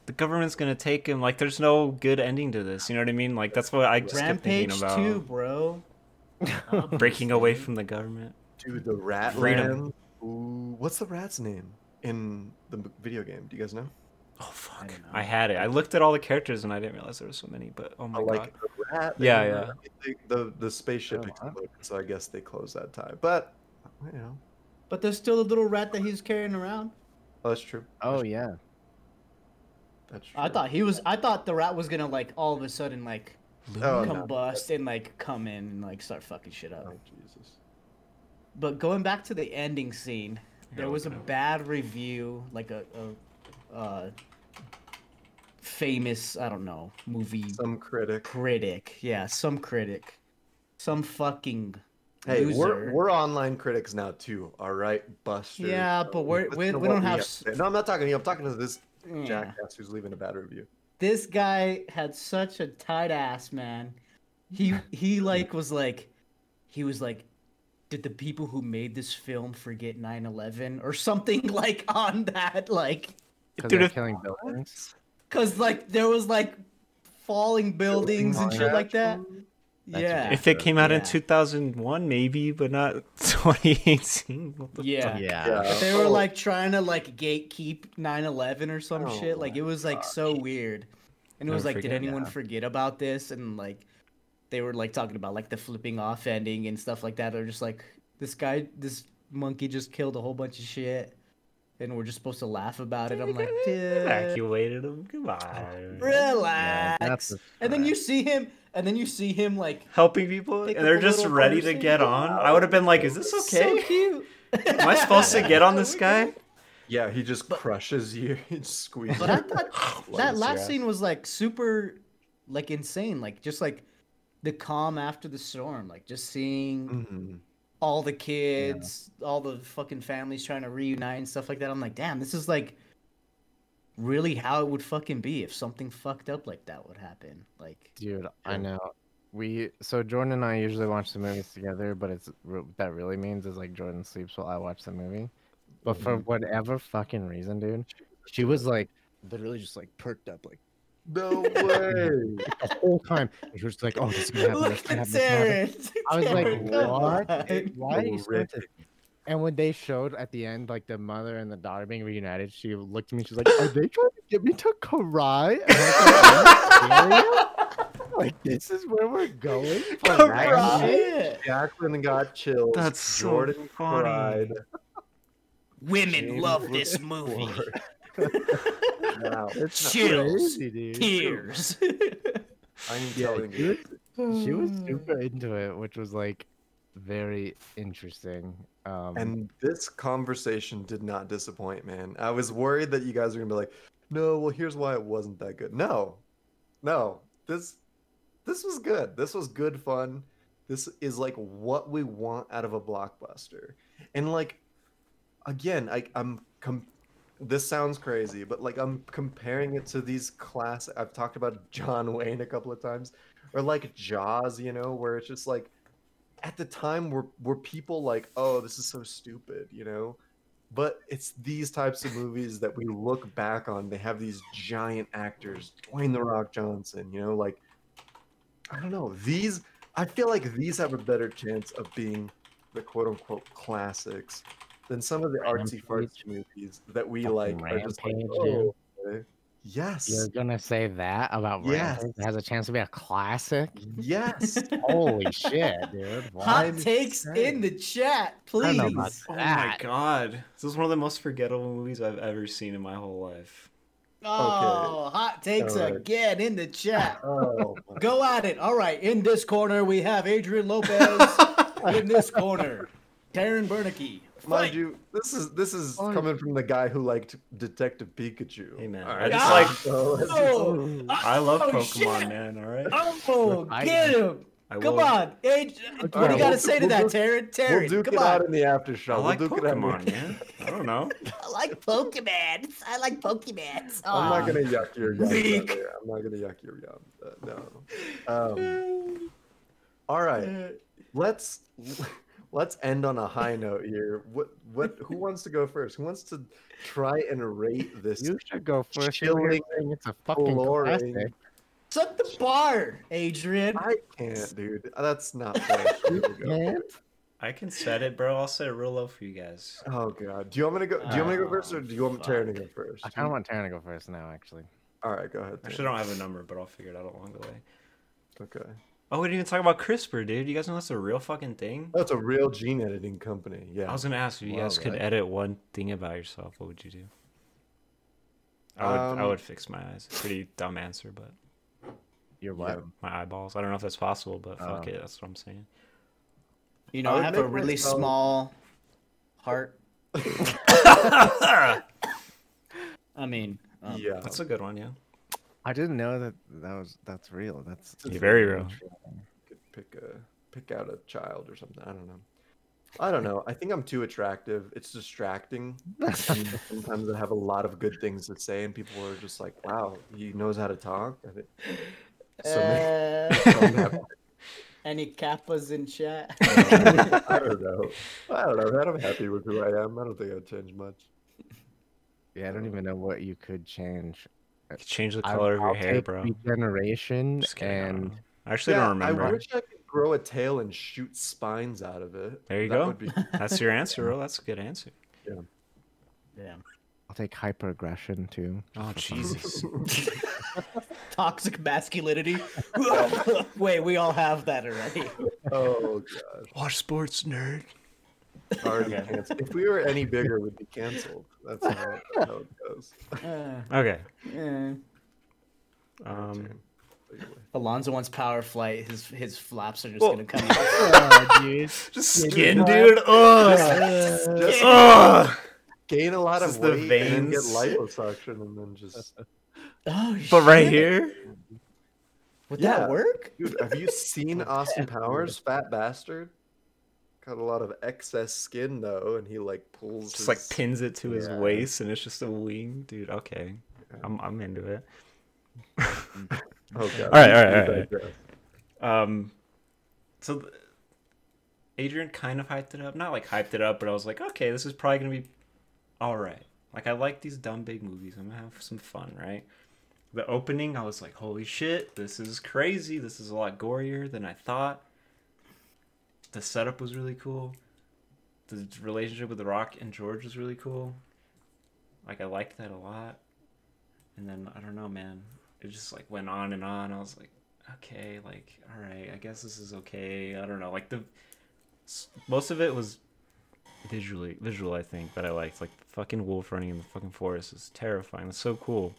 the government's gonna take him. Like, there's no good ending to this. You know what I mean? Like, that's what I just kept thinking about. Rampage about. too, bro. (laughs) Breaking away from the government. Dude, the rat Freedom. Ooh, what's the rat's name in the video game? Do you guys know? Oh fuck! don't. I, had it. I looked at all the characters and I didn't realize there were so many. But oh my I god. like the rat. Yeah, yeah. The, the, the spaceship Oh, wow. exploded, so I guess they closed that tie. But, you know, But there's still a little rat that he's carrying around. oh, that's true. Oh, yeah. That's true. I thought he was. I thought the rat was gonna like all of a sudden like Oh, no. combust and like come in and like start fucking shit up. Oh, Jesus. But going back to the ending scene, there was a okay. bad review, like a, a uh, famous I don't know movie Some critic. critic. Yeah, some critic, some fucking Hey, loser. we're we're online critics now too. All right, Buster. Yeah, but we're- we- we don't have to s- No, I'm not talking to you. I'm talking to this Yeah. jackass who's leaving a bad review. this guy had such a tight ass man he (laughs) he like was like he was like did the people who made this film forget 9-11 or something (laughs) like on that like Because Dude, they're killing (laughs) buildings. because like there was like falling buildings and shit like that That's yeah. If it came out in 2001, maybe, but not (laughs) 2018. What the yeah. Yeah. Yeah. they were Oh, like trying to like gatekeep 9-11 or some Oh shit. Like it was like so weird. And it was Never like did anyone yeah. forget about this? And like they were like talking about like the flipping off ending and stuff like that. They're just like this guy this monkey just killed a whole bunch of shit. And we're just supposed to laugh about it. I'm like dude. Evacuated him. Goodbye. relax. That's a and then you see him and then you see him like Helping people, and they're just ready to get on. I would have been like, "Is this so okay? cute Am I supposed to get on (laughs) this guy?" Yeah, he just crushes you. (laughs) He just squeezes. But I thought (laughs) that last ass. scene was like super, like insane. Like just like the calm after the storm. Like just seeing Mhm. all the kids, all the fucking families trying to reunite and stuff like that. I'm like, damn, this is like really how it would fucking be if something fucked up like that would happen. Like, Dude, I know. We so Jordan and I usually watch the movies together, but it's re- that really means is like Jordan sleeps while I watch the movie. But for Mhm. whatever fucking reason, dude, she was like literally just like perked up like No (laughs) way. the whole time. And She was like, "Oh, this is gonna happen. look This at happen. This happen." I was like, (laughs) "What? Why are you so Horrific. into-" And when they showed at the end, like the mother and the daughter being reunited, she looked at me. She's like, "Are they trying to get me to cry?" And I was like, "Are you serious? Like this is where we're going (laughs) Cry? shit?" Shit. Jacqueline got chills. That's so Jordan funny. cried. Women James love this movie. (laughs) wow. It's Chills. crazy. Tears. (laughs) I'm Yeah, telling she you. was, she was super into it, which was like very interesting. Um, And this conversation did not disappoint, man. I was worried that you guys were gonna be like, "No, well, here's why it wasn't that good." No, no, this this was good. This was good fun. This is like what we want out of a blockbuster. And like, again, I, I'm com- this sounds crazy, but like I'm comparing it to these class. I've talked about John Wayne a couple of times, or like Jaws, you know, where it's just like at the time were were people like, oh, this is so stupid, you know. But it's these types of movies that we look back on. They have these giant actors, Dwayne the Rock Johnson, you know, like I don't know. These I feel like these have a better chance of being the quote unquote classics than some of the artsy fartsy movies that we like are just like, oh, okay. Yes, You're gonna say that about Yes. It has a chance to be a classic. yes. (laughs) Holy shit, dude! Hot What? I'm takes in the chat, I don't please. know about Oh my god. This is one of the most forgettable movies I've ever seen in my whole life. Oh, hot takes Alright. again in the chat. (laughs) Oh, (laughs) Go at it. All right, in this corner we have Adrian Lopez. in this corner, Darren Bernanke. Mind Fight. you, this is this is Oh. coming from the guy who liked Detective Pikachu. Hey, man, All I just Ah! like- Oh, I love oh, Pokemon, shit. man, alright? Oh, I- get him. I Come will- on. Age, what do you got to we'll- say to we'll that, do- Taryn? Taryn, We'll duke come it on. out in the after show. I like we'll duke it out. Pokemon, man. I don't know. (laughs) I like Pokemon. I like Pokemon. I'm not gonna yuck your yum. I'm not gonna yuck your yum. Uh, no. Um, (laughs) all right. Let's let's end on a (laughs) high note here. What what? Who wants to go first? Who wants to try and rate this? You should go first. You were Chilling, saying it's a fucking flooring- classic. Set the bar, Adrian. I can't, dude. That's not fair. Here we I can set it, bro. I'll set it real low for you guys. Oh god. Do you want me to go? Do you want me to go ah, first, or do you want Taryn to go first? I kind of want Taryn to go first now, actually. All right, go ahead. I Taryn. actually don't have a number, but I'll figure it out along the way. Okay. Oh, we didn't even talk about CRISPR, dude. You guys know that's a real fucking thing? That's a real gene editing company. Yeah. I was gonna ask if you Wow, guys could really? edit one thing about yourself. What would you do? I would. I Um, would fix my eyes. Pretty dumb answer, but You're what? Yeah. my eyeballs. I don't know if that's possible, but fuck Oh. it. That's what I'm saying. You know, I I have a really myself- small heart. (laughs) I mean, um, yeah. That's a good one, yeah. I didn't know that that was that's real. That's You're very real. could pick a pick out a child or something. I don't know. I don't know. I think I'm too attractive. It's distracting. (laughs) Sometimes I have a lot of good things to say, and people are just like, "Wow, he knows how to talk." And it, so uh, (laughs) so (laughs) any kappas in chat? I don't know. I don't know, man. I'm happy with who I am. I don't think I'd change much. Yeah, I don't even know what you could change. You could change the I- color of your I'll hair, take bro. Regeneration Just I and. I actually Yeah, don't remember. I wish I could grow a tail and shoot spines out of it. There you That go. would be- (laughs) That's your answer, bro. That's a good answer. yeah. I'll take hyperaggression too. Oh Jesus. (laughs) (laughs) Toxic masculinity. Wait, we all have that already. oh gosh. Watch sports, nerd. Already canceled. If we were any bigger, we'd be canceled. That's how, (laughs) how it goes. Uh, Okay. eh. Um, Alonzo wants power flight. His his flaps are just Well- gonna come (laughs) out. (laughs) oh, dude. just skin, dude. dude. Ugh. Just Ugh. gain a lot Just of the weight and get veins. liposuction and then just Oh, But right here, would Yeah. that work? dude have you seen austin powers fat bastard got a lot of excess skin though and he like pulls just his... like pins it to his waist, and it's just a wing, dude. Okay, I'm I'm into it. (laughs) oh god All right, all digress. Um, so th- Adrian kind of hyped it up, not like hyped it up, but I was like, okay, this is probably gonna be all right. Like I like these dumb big movies. I'm gonna have some fun, right? The opening, I was like, holy shit, this is crazy. This is a lot gorier than I thought. The setup was really cool. The relationship with The Rock and George was really cool. Like I liked that a lot. And then I don't know, man. It just like went on and on. I was like, okay, like all right, I guess this is okay. I don't know. Like the most of it was visually visual, I think, that I liked. Like the fucking wolf running in the fucking forest is terrifying. It's so cool.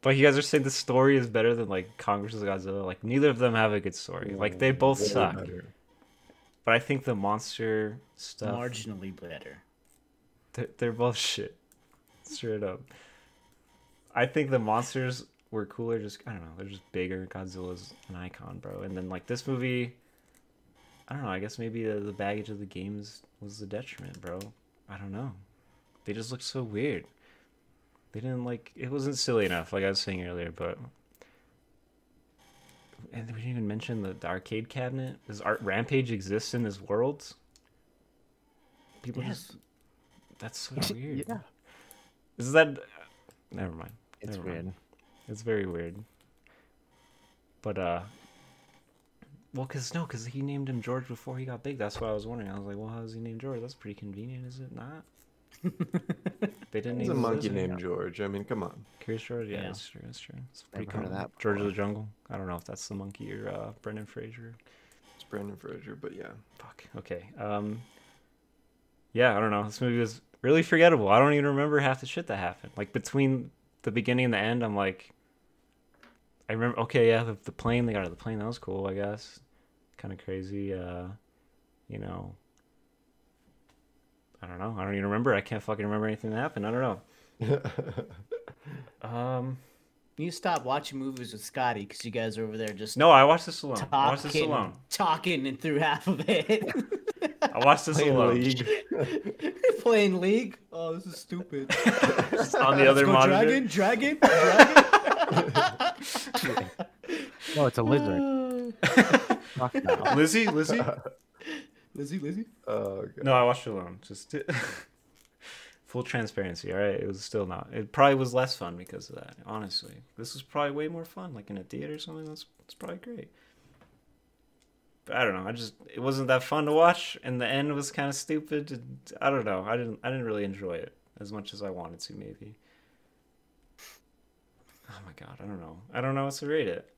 But you guys are saying the story is better than like Kong vs Godzilla. Like neither of them have a good story. Like they both Way suck. better. But I think the monster stuff Marginally better. they're, they're both shit. Straight up. I think the monsters were cooler. Just I don't know. They're just bigger. Godzilla's an icon, bro. And then like this movie, I don't know. I guess maybe the, the baggage of the games was the detriment, bro. I don't know. They just looked so weird. They didn't like it wasn't silly enough, like I was saying earlier, but and we didn't even mention the, the arcade cabinet. Does art rampage exist in this world? People Yes. just that's so (laughs) weird. yeah, Is that never mind. it's Never mind. weird. It's very weird. But uh well, cause no, cause he named him George before he got big. That's what I was wondering. I was like, well, how does he name George? That's pretty convenient, is it not? (laughs) (laughs) they didn't There's a monkey Lizard. named George. I mean, come on. Curious George. Yeah, Yeah. that's true. That's true. It's pretty Never heard of common. that George of the. Jungle. I don't know if that's the monkey or uh, Brendan Fraser. It's Brandon Fraser, but yeah. Fuck. Okay. Um. Yeah, I don't know. This movie was really forgettable. I don't even remember half the shit that happened. Like between the beginning and the end, I'm like, I remember. Okay, yeah, the, the plane. They got out of the plane. That was cool. I guess. Kind of crazy. Uh, you know. I don't know. I don't even remember. I can't fucking remember anything that happened. I don't know. (laughs) Um. You stop watching movies with Scotty because you guys are over there just No, I watched this alone. I watched this talking, alone. talking and through half of it. (laughs) I watched this Playing alone. League. (laughs) Playing League. Oh, this is stupid. Just on the other Let's go monitor. Dragon, dragon, dragon. No, it's a lizard. Fuck. Lizzie, Lizzie. Lizzie, Lizzie. Oh, God. No, I watched it alone. Just (laughs) full transparency. All right, it was still not. It probably was less fun because of that. Honestly, this was probably way more fun. Like in a theater or something. That's that's probably great. But I don't know. I just it wasn't that fun to watch, and the end was kind of stupid. I don't know. I didn't. I didn't really enjoy it as much as I wanted to. Maybe. Oh my god, I don't know. I don't know what to rate it.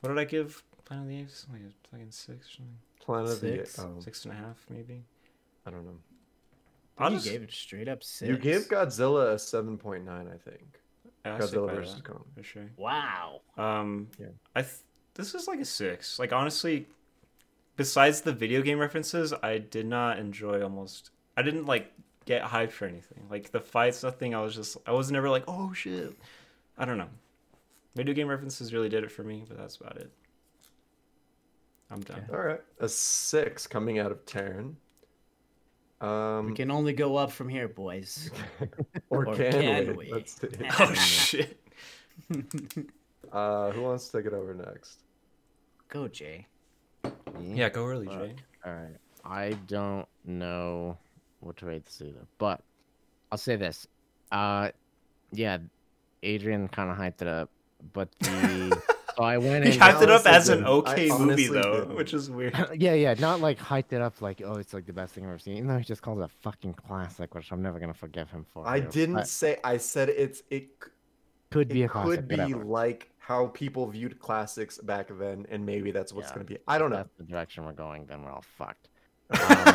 What did I give Planet of the Apes? Like a fucking six or something. Planet of the Six. oh, Six and a half, maybe. I don't know. I I'll you just- gave it straight up six. You gave Godzilla a 7.9, I think. I'll Godzilla by versus that, Kong. for sure. Wow. Um, Yeah. I th- this is like a six. Like honestly, besides the video game references, I did not enjoy almost. I didn't like get hyped for anything. Like the fights, nothing. I was just. I was never like, oh shit. I don't know. Video game references really did it for me, but that's about it. I'm done. All right. A 6 coming out of Taryn. We Um, can only go up from here, boys. (laughs) or, or can, can we? we? Let's see. (laughs) Oh shit. (laughs) Uh, who wants to take it over next? Go, Jay. Yeah, go early, Fuck. Jay. All right. I don't know what to rate this either, but I'll say this. Uh, yeah, Adrian kind of hyped it up, but the so I went and He hyped it up as an didn't. I okay movie though, didn't. which is weird. (laughs) yeah, yeah, not like hyped it up like oh it's like the best thing I've ever seen. Even though he just calls it a fucking classic, which I'm never gonna forgive him for. I here, didn't but say. I said it's it. c- Could be It a classic. could be whatever. like how people viewed classics back then, and maybe that's what's Yeah. gonna be. I don't know. That's the direction we're going. Then we're all fucked. (laughs)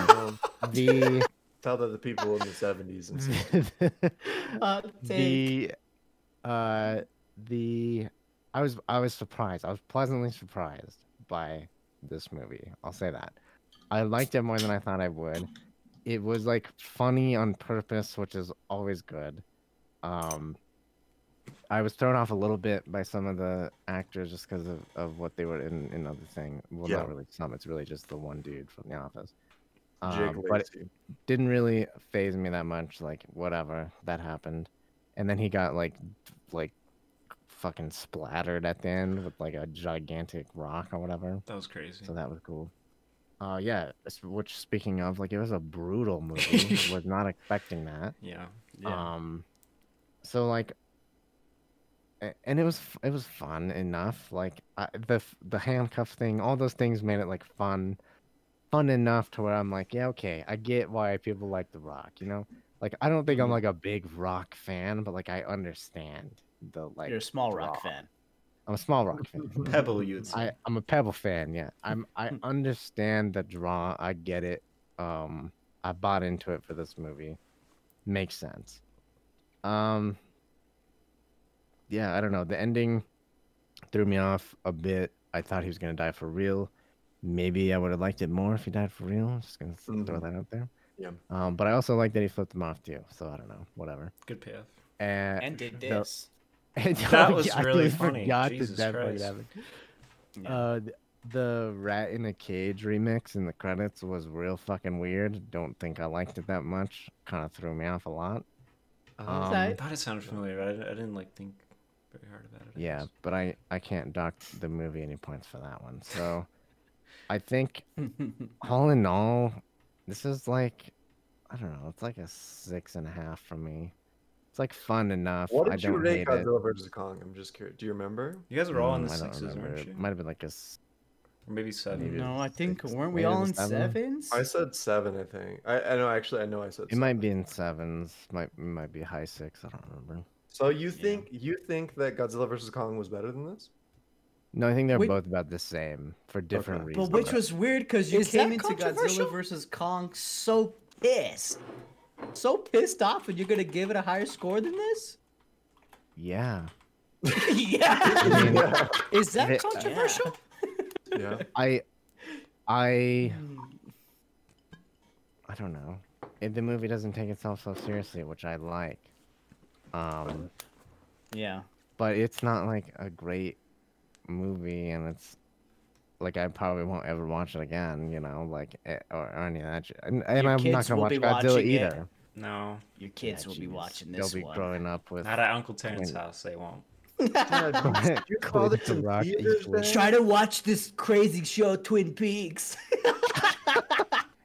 Um, The (laughs) tell that the people in the seventies and stuff. Uh, the uh the I was I was surprised. I was pleasantly surprised by this movie. I'll say that. I liked it more than I thought I would. It was like funny on purpose, which is always good. Um I was thrown off a little bit by some of the actors just because of, of what they were in in other thing. Well, Yeah. not really some. It's really just the one dude from The Office. Um, but Lacy. didn't really phase me that much. Like whatever, that happened. And then he got like like fucking splattered at the end with like a gigantic rock or whatever. That was crazy. So that was cool. Uh yeah, which speaking of, like it was a brutal (laughs) movie. was not expecting that. Yeah. Um so like and it was it was fun enough like I, the the handcuff thing all those things made it like fun fun enough to where i'm like yeah okay i get why people like the rock you know like i don't think i'm Mhm. like a big rock fan but like i understand the like You're a small rock fan. i'm a small rock fan (laughs) Pebble, you would say. I, I'm a Pebble fan, yeah. I'm I (laughs) understand the draw. I get it. Um I bought into it for this movie. Makes sense. Um Yeah, I don't know. The ending threw me off a bit. I thought he was gonna die for real. Maybe I would have liked it more if he died for real. Just gonna throw Mhm. that out there. Yeah. Um, but I also like that he flipped him off too. So I don't know. Whatever. Good payoff. And, And did the- this. That oh, was I really funny. forgot Jesus that Christ. happened. Yeah. Uh, th- The Rat in a Cage remix in the credits was real fucking weird. Don't think I liked it that much. Kind of threw me off a lot. Um, I thought it sounded familiar. But I, I didn't like think very hard about it. I Yeah, guess. but I I can't dock the movie any points for that one. So (laughs) I think (laughs) all in all, this is like I don't know. It's like a six and a half for me. It's like fun enough. What I did you don't rate. Godzilla vs Kong? I'm just curious. Do you remember? You guys were all in the Mm, I sixes, remember. weren't It you? might have been like a s- Or maybe seven. Maybe no, I think six, weren't we all in seven? sevens? I said seven. I think. I, I know. Actually, I know. I said. It seven. might be in sevens. Might might be high six. I don't remember. So you think you think that Godzilla vs Kong was better than this? No, I think they're Wait- both about the same for different Okay. reasons. But which was weird because you Is came into? Godzilla versus Kong so pissed, so pissed off, and you're gonna give it a higher score than this? yeah. (laughs) yeah. I mean, yeah. Is that It- controversial? yeah. (laughs) I I I don't know. If the movie doesn't take itself so seriously, which I like. Um, Yeah. but it's not like a great movie, and it's like I probably won't ever watch it again. You know, like eh, or, or any of that. shit. And, and I'm not gonna will watch be Godzilla watching it. either. No, Your kids Yeah, will be watching this They'll be one. growing up with. not at Uncle Terrence's When- house. They won't. (laughs) Yeah, (laughs) your (laughs) father The Rock theaters? Try to watch this crazy show, Twin Peaks.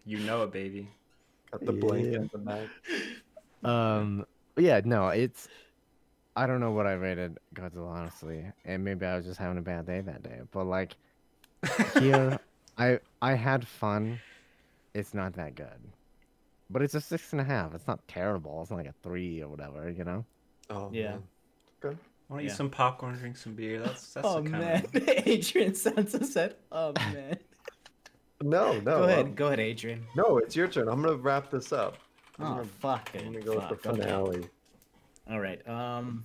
You know it, baby. Got the blanket Yeah. in the back. Um, yeah, no, it's. I don't know what I rated Godzilla honestly, and maybe I was just having a bad day that day. But like, here, (laughs) I I had fun. It's not that good, but it's a six and a half. It's not terrible. It's not like a three or whatever, you know. Oh Yeah. man. Want to Yeah. eat some popcorn, drink some beer? That's that's oh the kind man, of. (laughs) Adrian Sansa said, "Oh man." (laughs) No, no. go ahead, um, go ahead, Adrian. No, it's your turn. I'm gonna wrap this up. I'm Oh gonna- fuck. I'm gonna go with the fuck, okay. finale. All right. Um,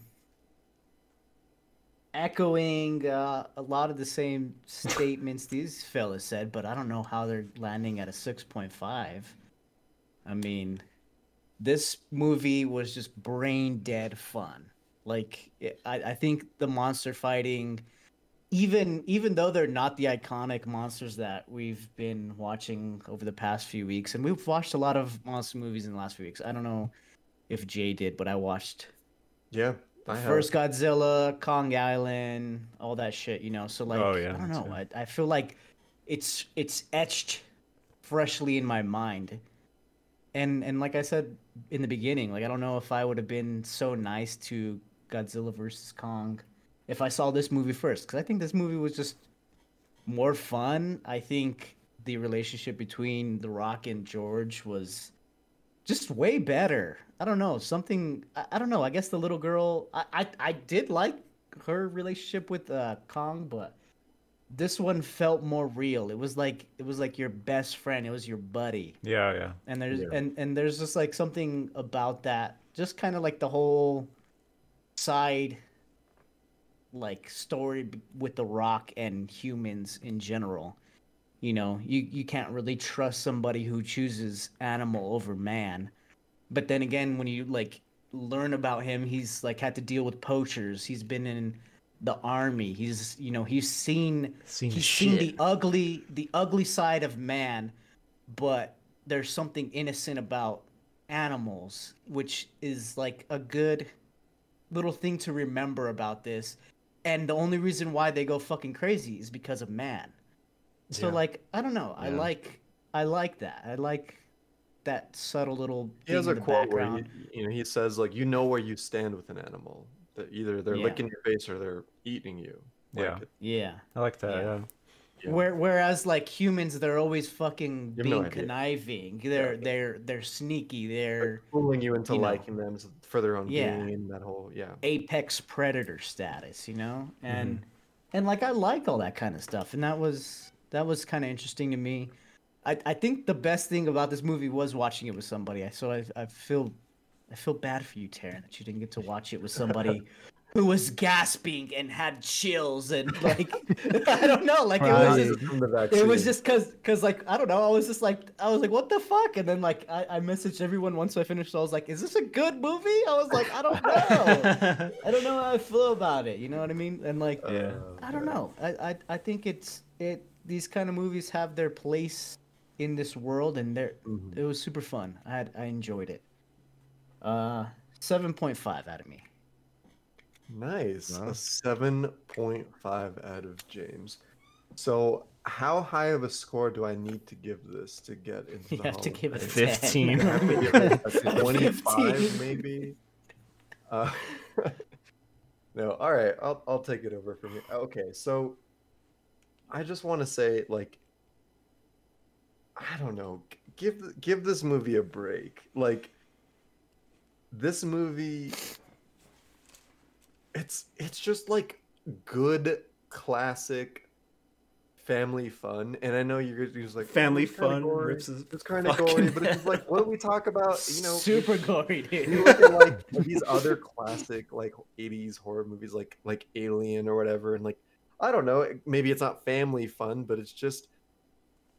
echoing uh, a lot of the same statements these fellas said, but I don't know how they're landing at a six point five. I mean, this movie was just brain dead fun. Like, I, I think the monster fighting, even even though they're not the iconic monsters that we've been watching over the past few weeks, and we've watched a lot of monster movies in the last few weeks. I don't know if Jay did, but I watched Yeah. The I first Godzilla, Kong Island, all that shit, you know. So like, Oh, yeah, I don't know. I, I feel like it's it's etched freshly in my mind, and and like I said in the beginning, like I don't know if I would have been so nice to Godzilla versus Kong if I saw this movie first, because I think this movie was just more fun. I think the relationship between The Rock and George was just way better. I don't know something. I, I don't know. I guess the little girl. I, I I did like her relationship with uh, Kong, but this one felt more real. It was like it was like your best friend. It was your buddy, Yeah, yeah. and there's Yeah. and and there's just like something about that. Just kind of like the whole side like story with the rock and humans in general you know you you can't really trust somebody who chooses animal over man but then again when you like learn about him he's like had to deal with poachers. He's been in the army. He's you know he's seen Seen he's shit. seen the ugly the ugly side of man but there's something innocent about animals which is like a good little thing to remember about this. And the only reason why they go fucking crazy is because of man. So Yeah. like i don't know. I like i like that. I like that subtle little He has a in the quote where he, you know he says like you know where you stand with an animal. That either they're Yeah. licking your face or they're eating you. Like, Yeah. yeah I like that. Yeah. Yeah. Yeah. Where, whereas like humans, they're always fucking You have no being conniving. They're Yeah. they're they're sneaky. They're like, fooling you into you know. liking them for their own Yeah. gain. That whole yeah. apex predator status, you know? Mm-hmm. And and like I like all that kind of stuff. And that was that was kind of interesting to me. I I think the best thing about this movie was watching it with somebody. I so I I feel I feel bad for you, Taryn, that you didn't get to watch it with somebody (laughs) who was gasping and had chills and like (laughs) (laughs) I don't know, like it was just it was just cause, cause like I don't know. I was just like I was like, what the fuck? And then like I, I messaged everyone once I finished. I was like, is this a good movie? I was like, I don't know. I don't know how I feel about it. You know what I mean? And like Yeah. I don't know. I, I I think it's it these kind of movies have their place in this world, and they're Mhm. it was super fun. I had I enjoyed it. Uh, seven point five out of me. Nice. Wow. A 7.5 out of James. So, how high of a score do I need to give this to get into (laughs) You the have to give it a (laughs) Fame? 15. To give it a A 25 maybe. Uh, (laughs) no, all right. I'll I'll take it over from you. Okay, so I just want to say like I don't know, give give this movie a break. Like this movie it's it's just like good classic family fun. And i know you're just like Family "Oh, fun gory, rips his it's kind of gory but it's like what do we talk about? You know (laughs) super gory, you look at like these other classic like 80s horror movies like like alien or whatever and like i don't know maybe it's not family fun but it's just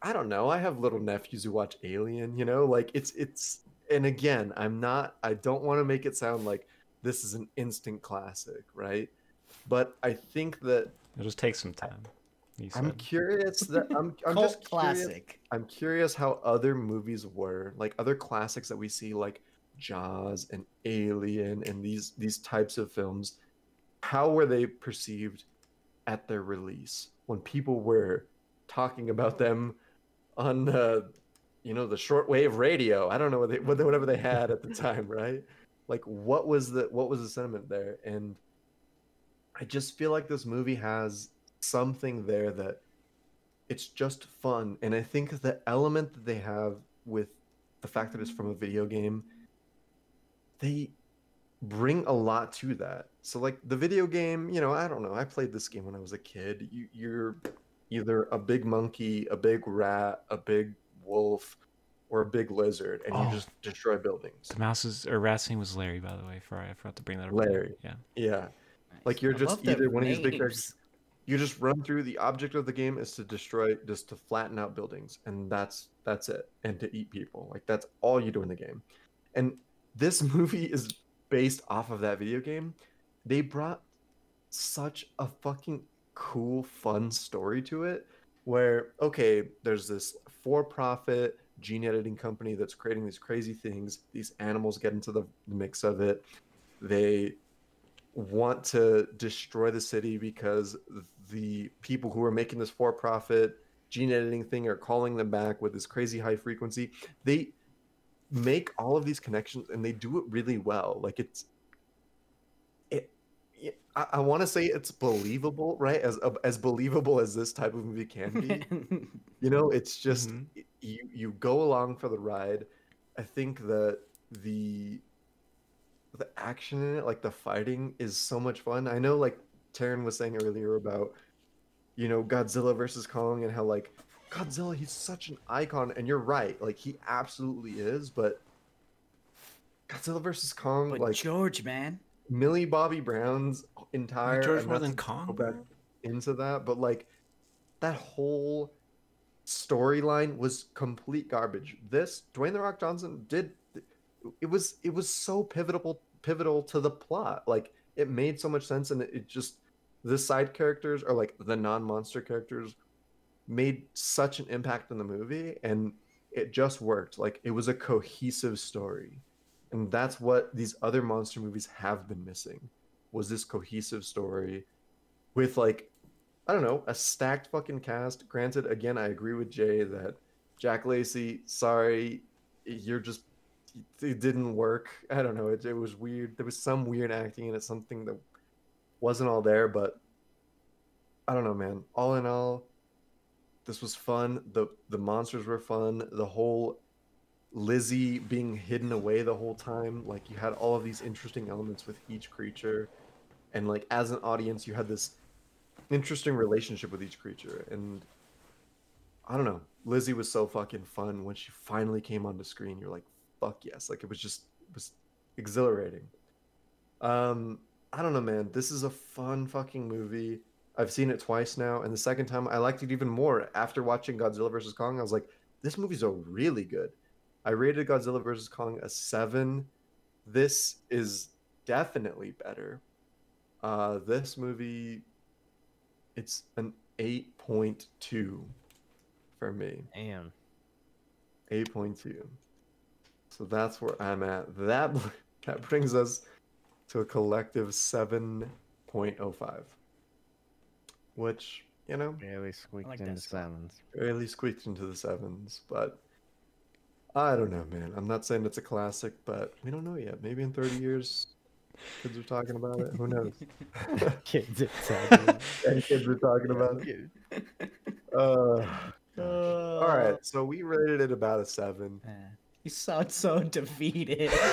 i don't know i have little nephews who watch alien you know like it's it's and again i'm not i don't want to make it sound like this is an instant classic right but i think that It'll just take some time. I'm curious that i'm, (laughs) I'm just curious classic. I'm curious how other movies were, like other classics that we see, like Jaws and Alien and these these types of films. How were they perceived at their release when people were talking about them on, uh, you know, the shortwave radio? I don't know what they, whatever they had at the time, (laughs) right? Like, what was the what was the sentiment there? And I just feel like this movie has something there that it's just fun and i think the element that they have with the fact that it's from a video game they bring a lot to that so like the video game you know i don't know i played this game when i was a kid you, you're either a big monkey a big rat a big wolf or a big lizard and Oh. you just destroy buildings The mouse's or rat's name was Larry, by the way. For I forgot to bring that up. Larry. Yeah. yeah Like, you're I just either one of these big characters- you just run through the object of the game is to destroy just to flatten out buildings and that's that's it and to eat people like that's all you do in the game and this (laughs) movie is based off of that video game they brought such a fucking cool fun story to it where okay there's this for-profit gene editing company that's creating these crazy things. These animals get into the mix of it. They want to destroy the city because the people who are making this for-profit gene editing thing are calling them back with this crazy high frequency. They make all of these connections and they do it really well. Like it's it, it- i, I want to say it's believable right as as believable as this type of movie can be (laughs) you know it's just Mhm. you you go along for the ride i think that the the action in it like the fighting is so much fun i know like Taryn was saying earlier about you know godzilla versus kong and how like godzilla he's such an icon and you're right like he absolutely is but godzilla versus kong but like George, man. Millie bobby brown's entire George more than Kong. back into that, but like that whole storyline was complete garbage. This Dwayne the Rock Johnson did it was it was so pivotal pivotal to the plot. Like it made so much sense and it, it just the side characters or like the non-monster characters made such an impact in the movie and it just worked. Like it was a cohesive story. And that's what these other monster movies have been missing was this cohesive story with like I don't know, a stacked fucking cast. Granted, again, I agree with Jay that Jake Lacy, sorry, you're just it didn't work. I don't know, it, it was weird. There was some weird acting in it, something that wasn't all there, but I don't know, man. All in all, this was fun. The the monsters were fun. The whole Lizzie being hidden away the whole time, like you had all of these interesting elements with each creature. And like as an audience, you had this interesting relationship with each creature. And i don't know. Lizzie was so fucking fun when she finally came onto screen. You're like fuck yes. Like it was just it was exhilarating. Um i don't know man. This is a fun fucking movie. I've seen it twice now. And the second time i liked it even more. After watching godzilla vs kong i was like this movie's a really good i rated godzilla vs kong a seven this is definitely better uh this movie it's an 8.2 for me. Damn. 8.2. So that's where I'm at. That (laughs) that brings us to a collective 7.05. Which, you know, Barely squeaked like into that score. sevens. barely squeaked into the sevens, but I don't know, man. I'm not saying it's a classic, but we don't know yet. Maybe in 30 years, kids are talking about it. Who knows? Kids excited. and kids are talking about it. (laughs) Uh, (laughs) Uh, all right, so we rated it about a seven. eh, You (laughs) sound so defeated. (laughs)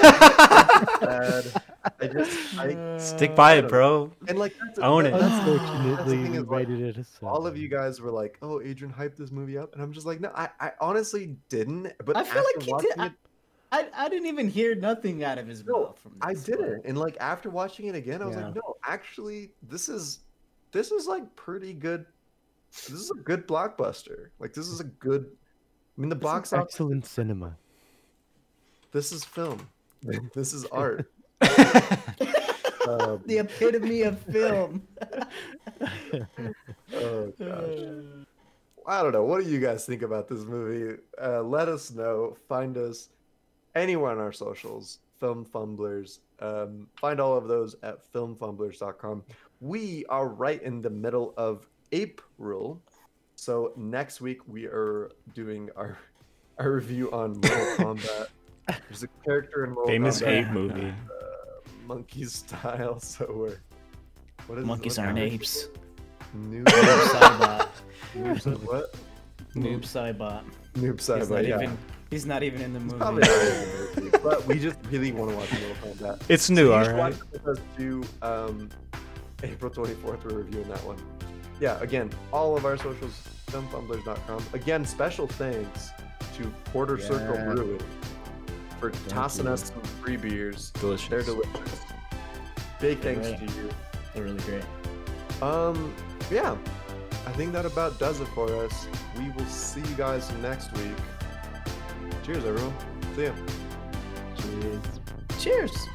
Bad. I just, I, Stick by it, bro. and like, that's Own that- it. Unfortunately, we (sighs) is, rated it a all of you guys were like, "Oh, Adrian hyped this movie up," and I'm just like, "No, I, I honestly didn't." But I feel like he did. I, it, I, I didn't even hear nothing out of his No, mouth from I didn't. And like after watching it again, I was Yeah. like, "No, actually, this is this is like pretty good. This is a good blockbuster. Like this is a good. I mean, the This is box office. excellent cinema. This is film. This is art. (laughs) um, The epitome of film. (laughs) oh gosh. (laughs) I don't know. What do you guys think about this movie? Uh, let us know. Find us anywhere on our socials, Film Fumblers. Um, find all of those at filmfumblers.com. We are right in the middle of April. So next week we are doing our our review on Mortal Kombat. There's a character in Mortal Famous Kombat, ape movie. monkey style. So we're what is Monkeys what- aren't apes. New Noob Saibot. Noob what? Noob Saibot. Noob He's Saibot, yeah. even. He's not even in the movie. probably not in the movie, but we just really want to watch Mortal Kombat. It's So new, you all should right. watch us to um, April 24th. We're reviewing that one. Yeah, again, all of our socials, filmfumblers.com. Again, special thanks to Porter Circle Yeah. Brewing for tossing you. us some free beers. Delicious. They're delicious. Big They're thanks to you. They're really great. Um, yeah, I think that about does it for us. We will see you guys next week. Cheers, everyone. See ya. Cheers. Cheers.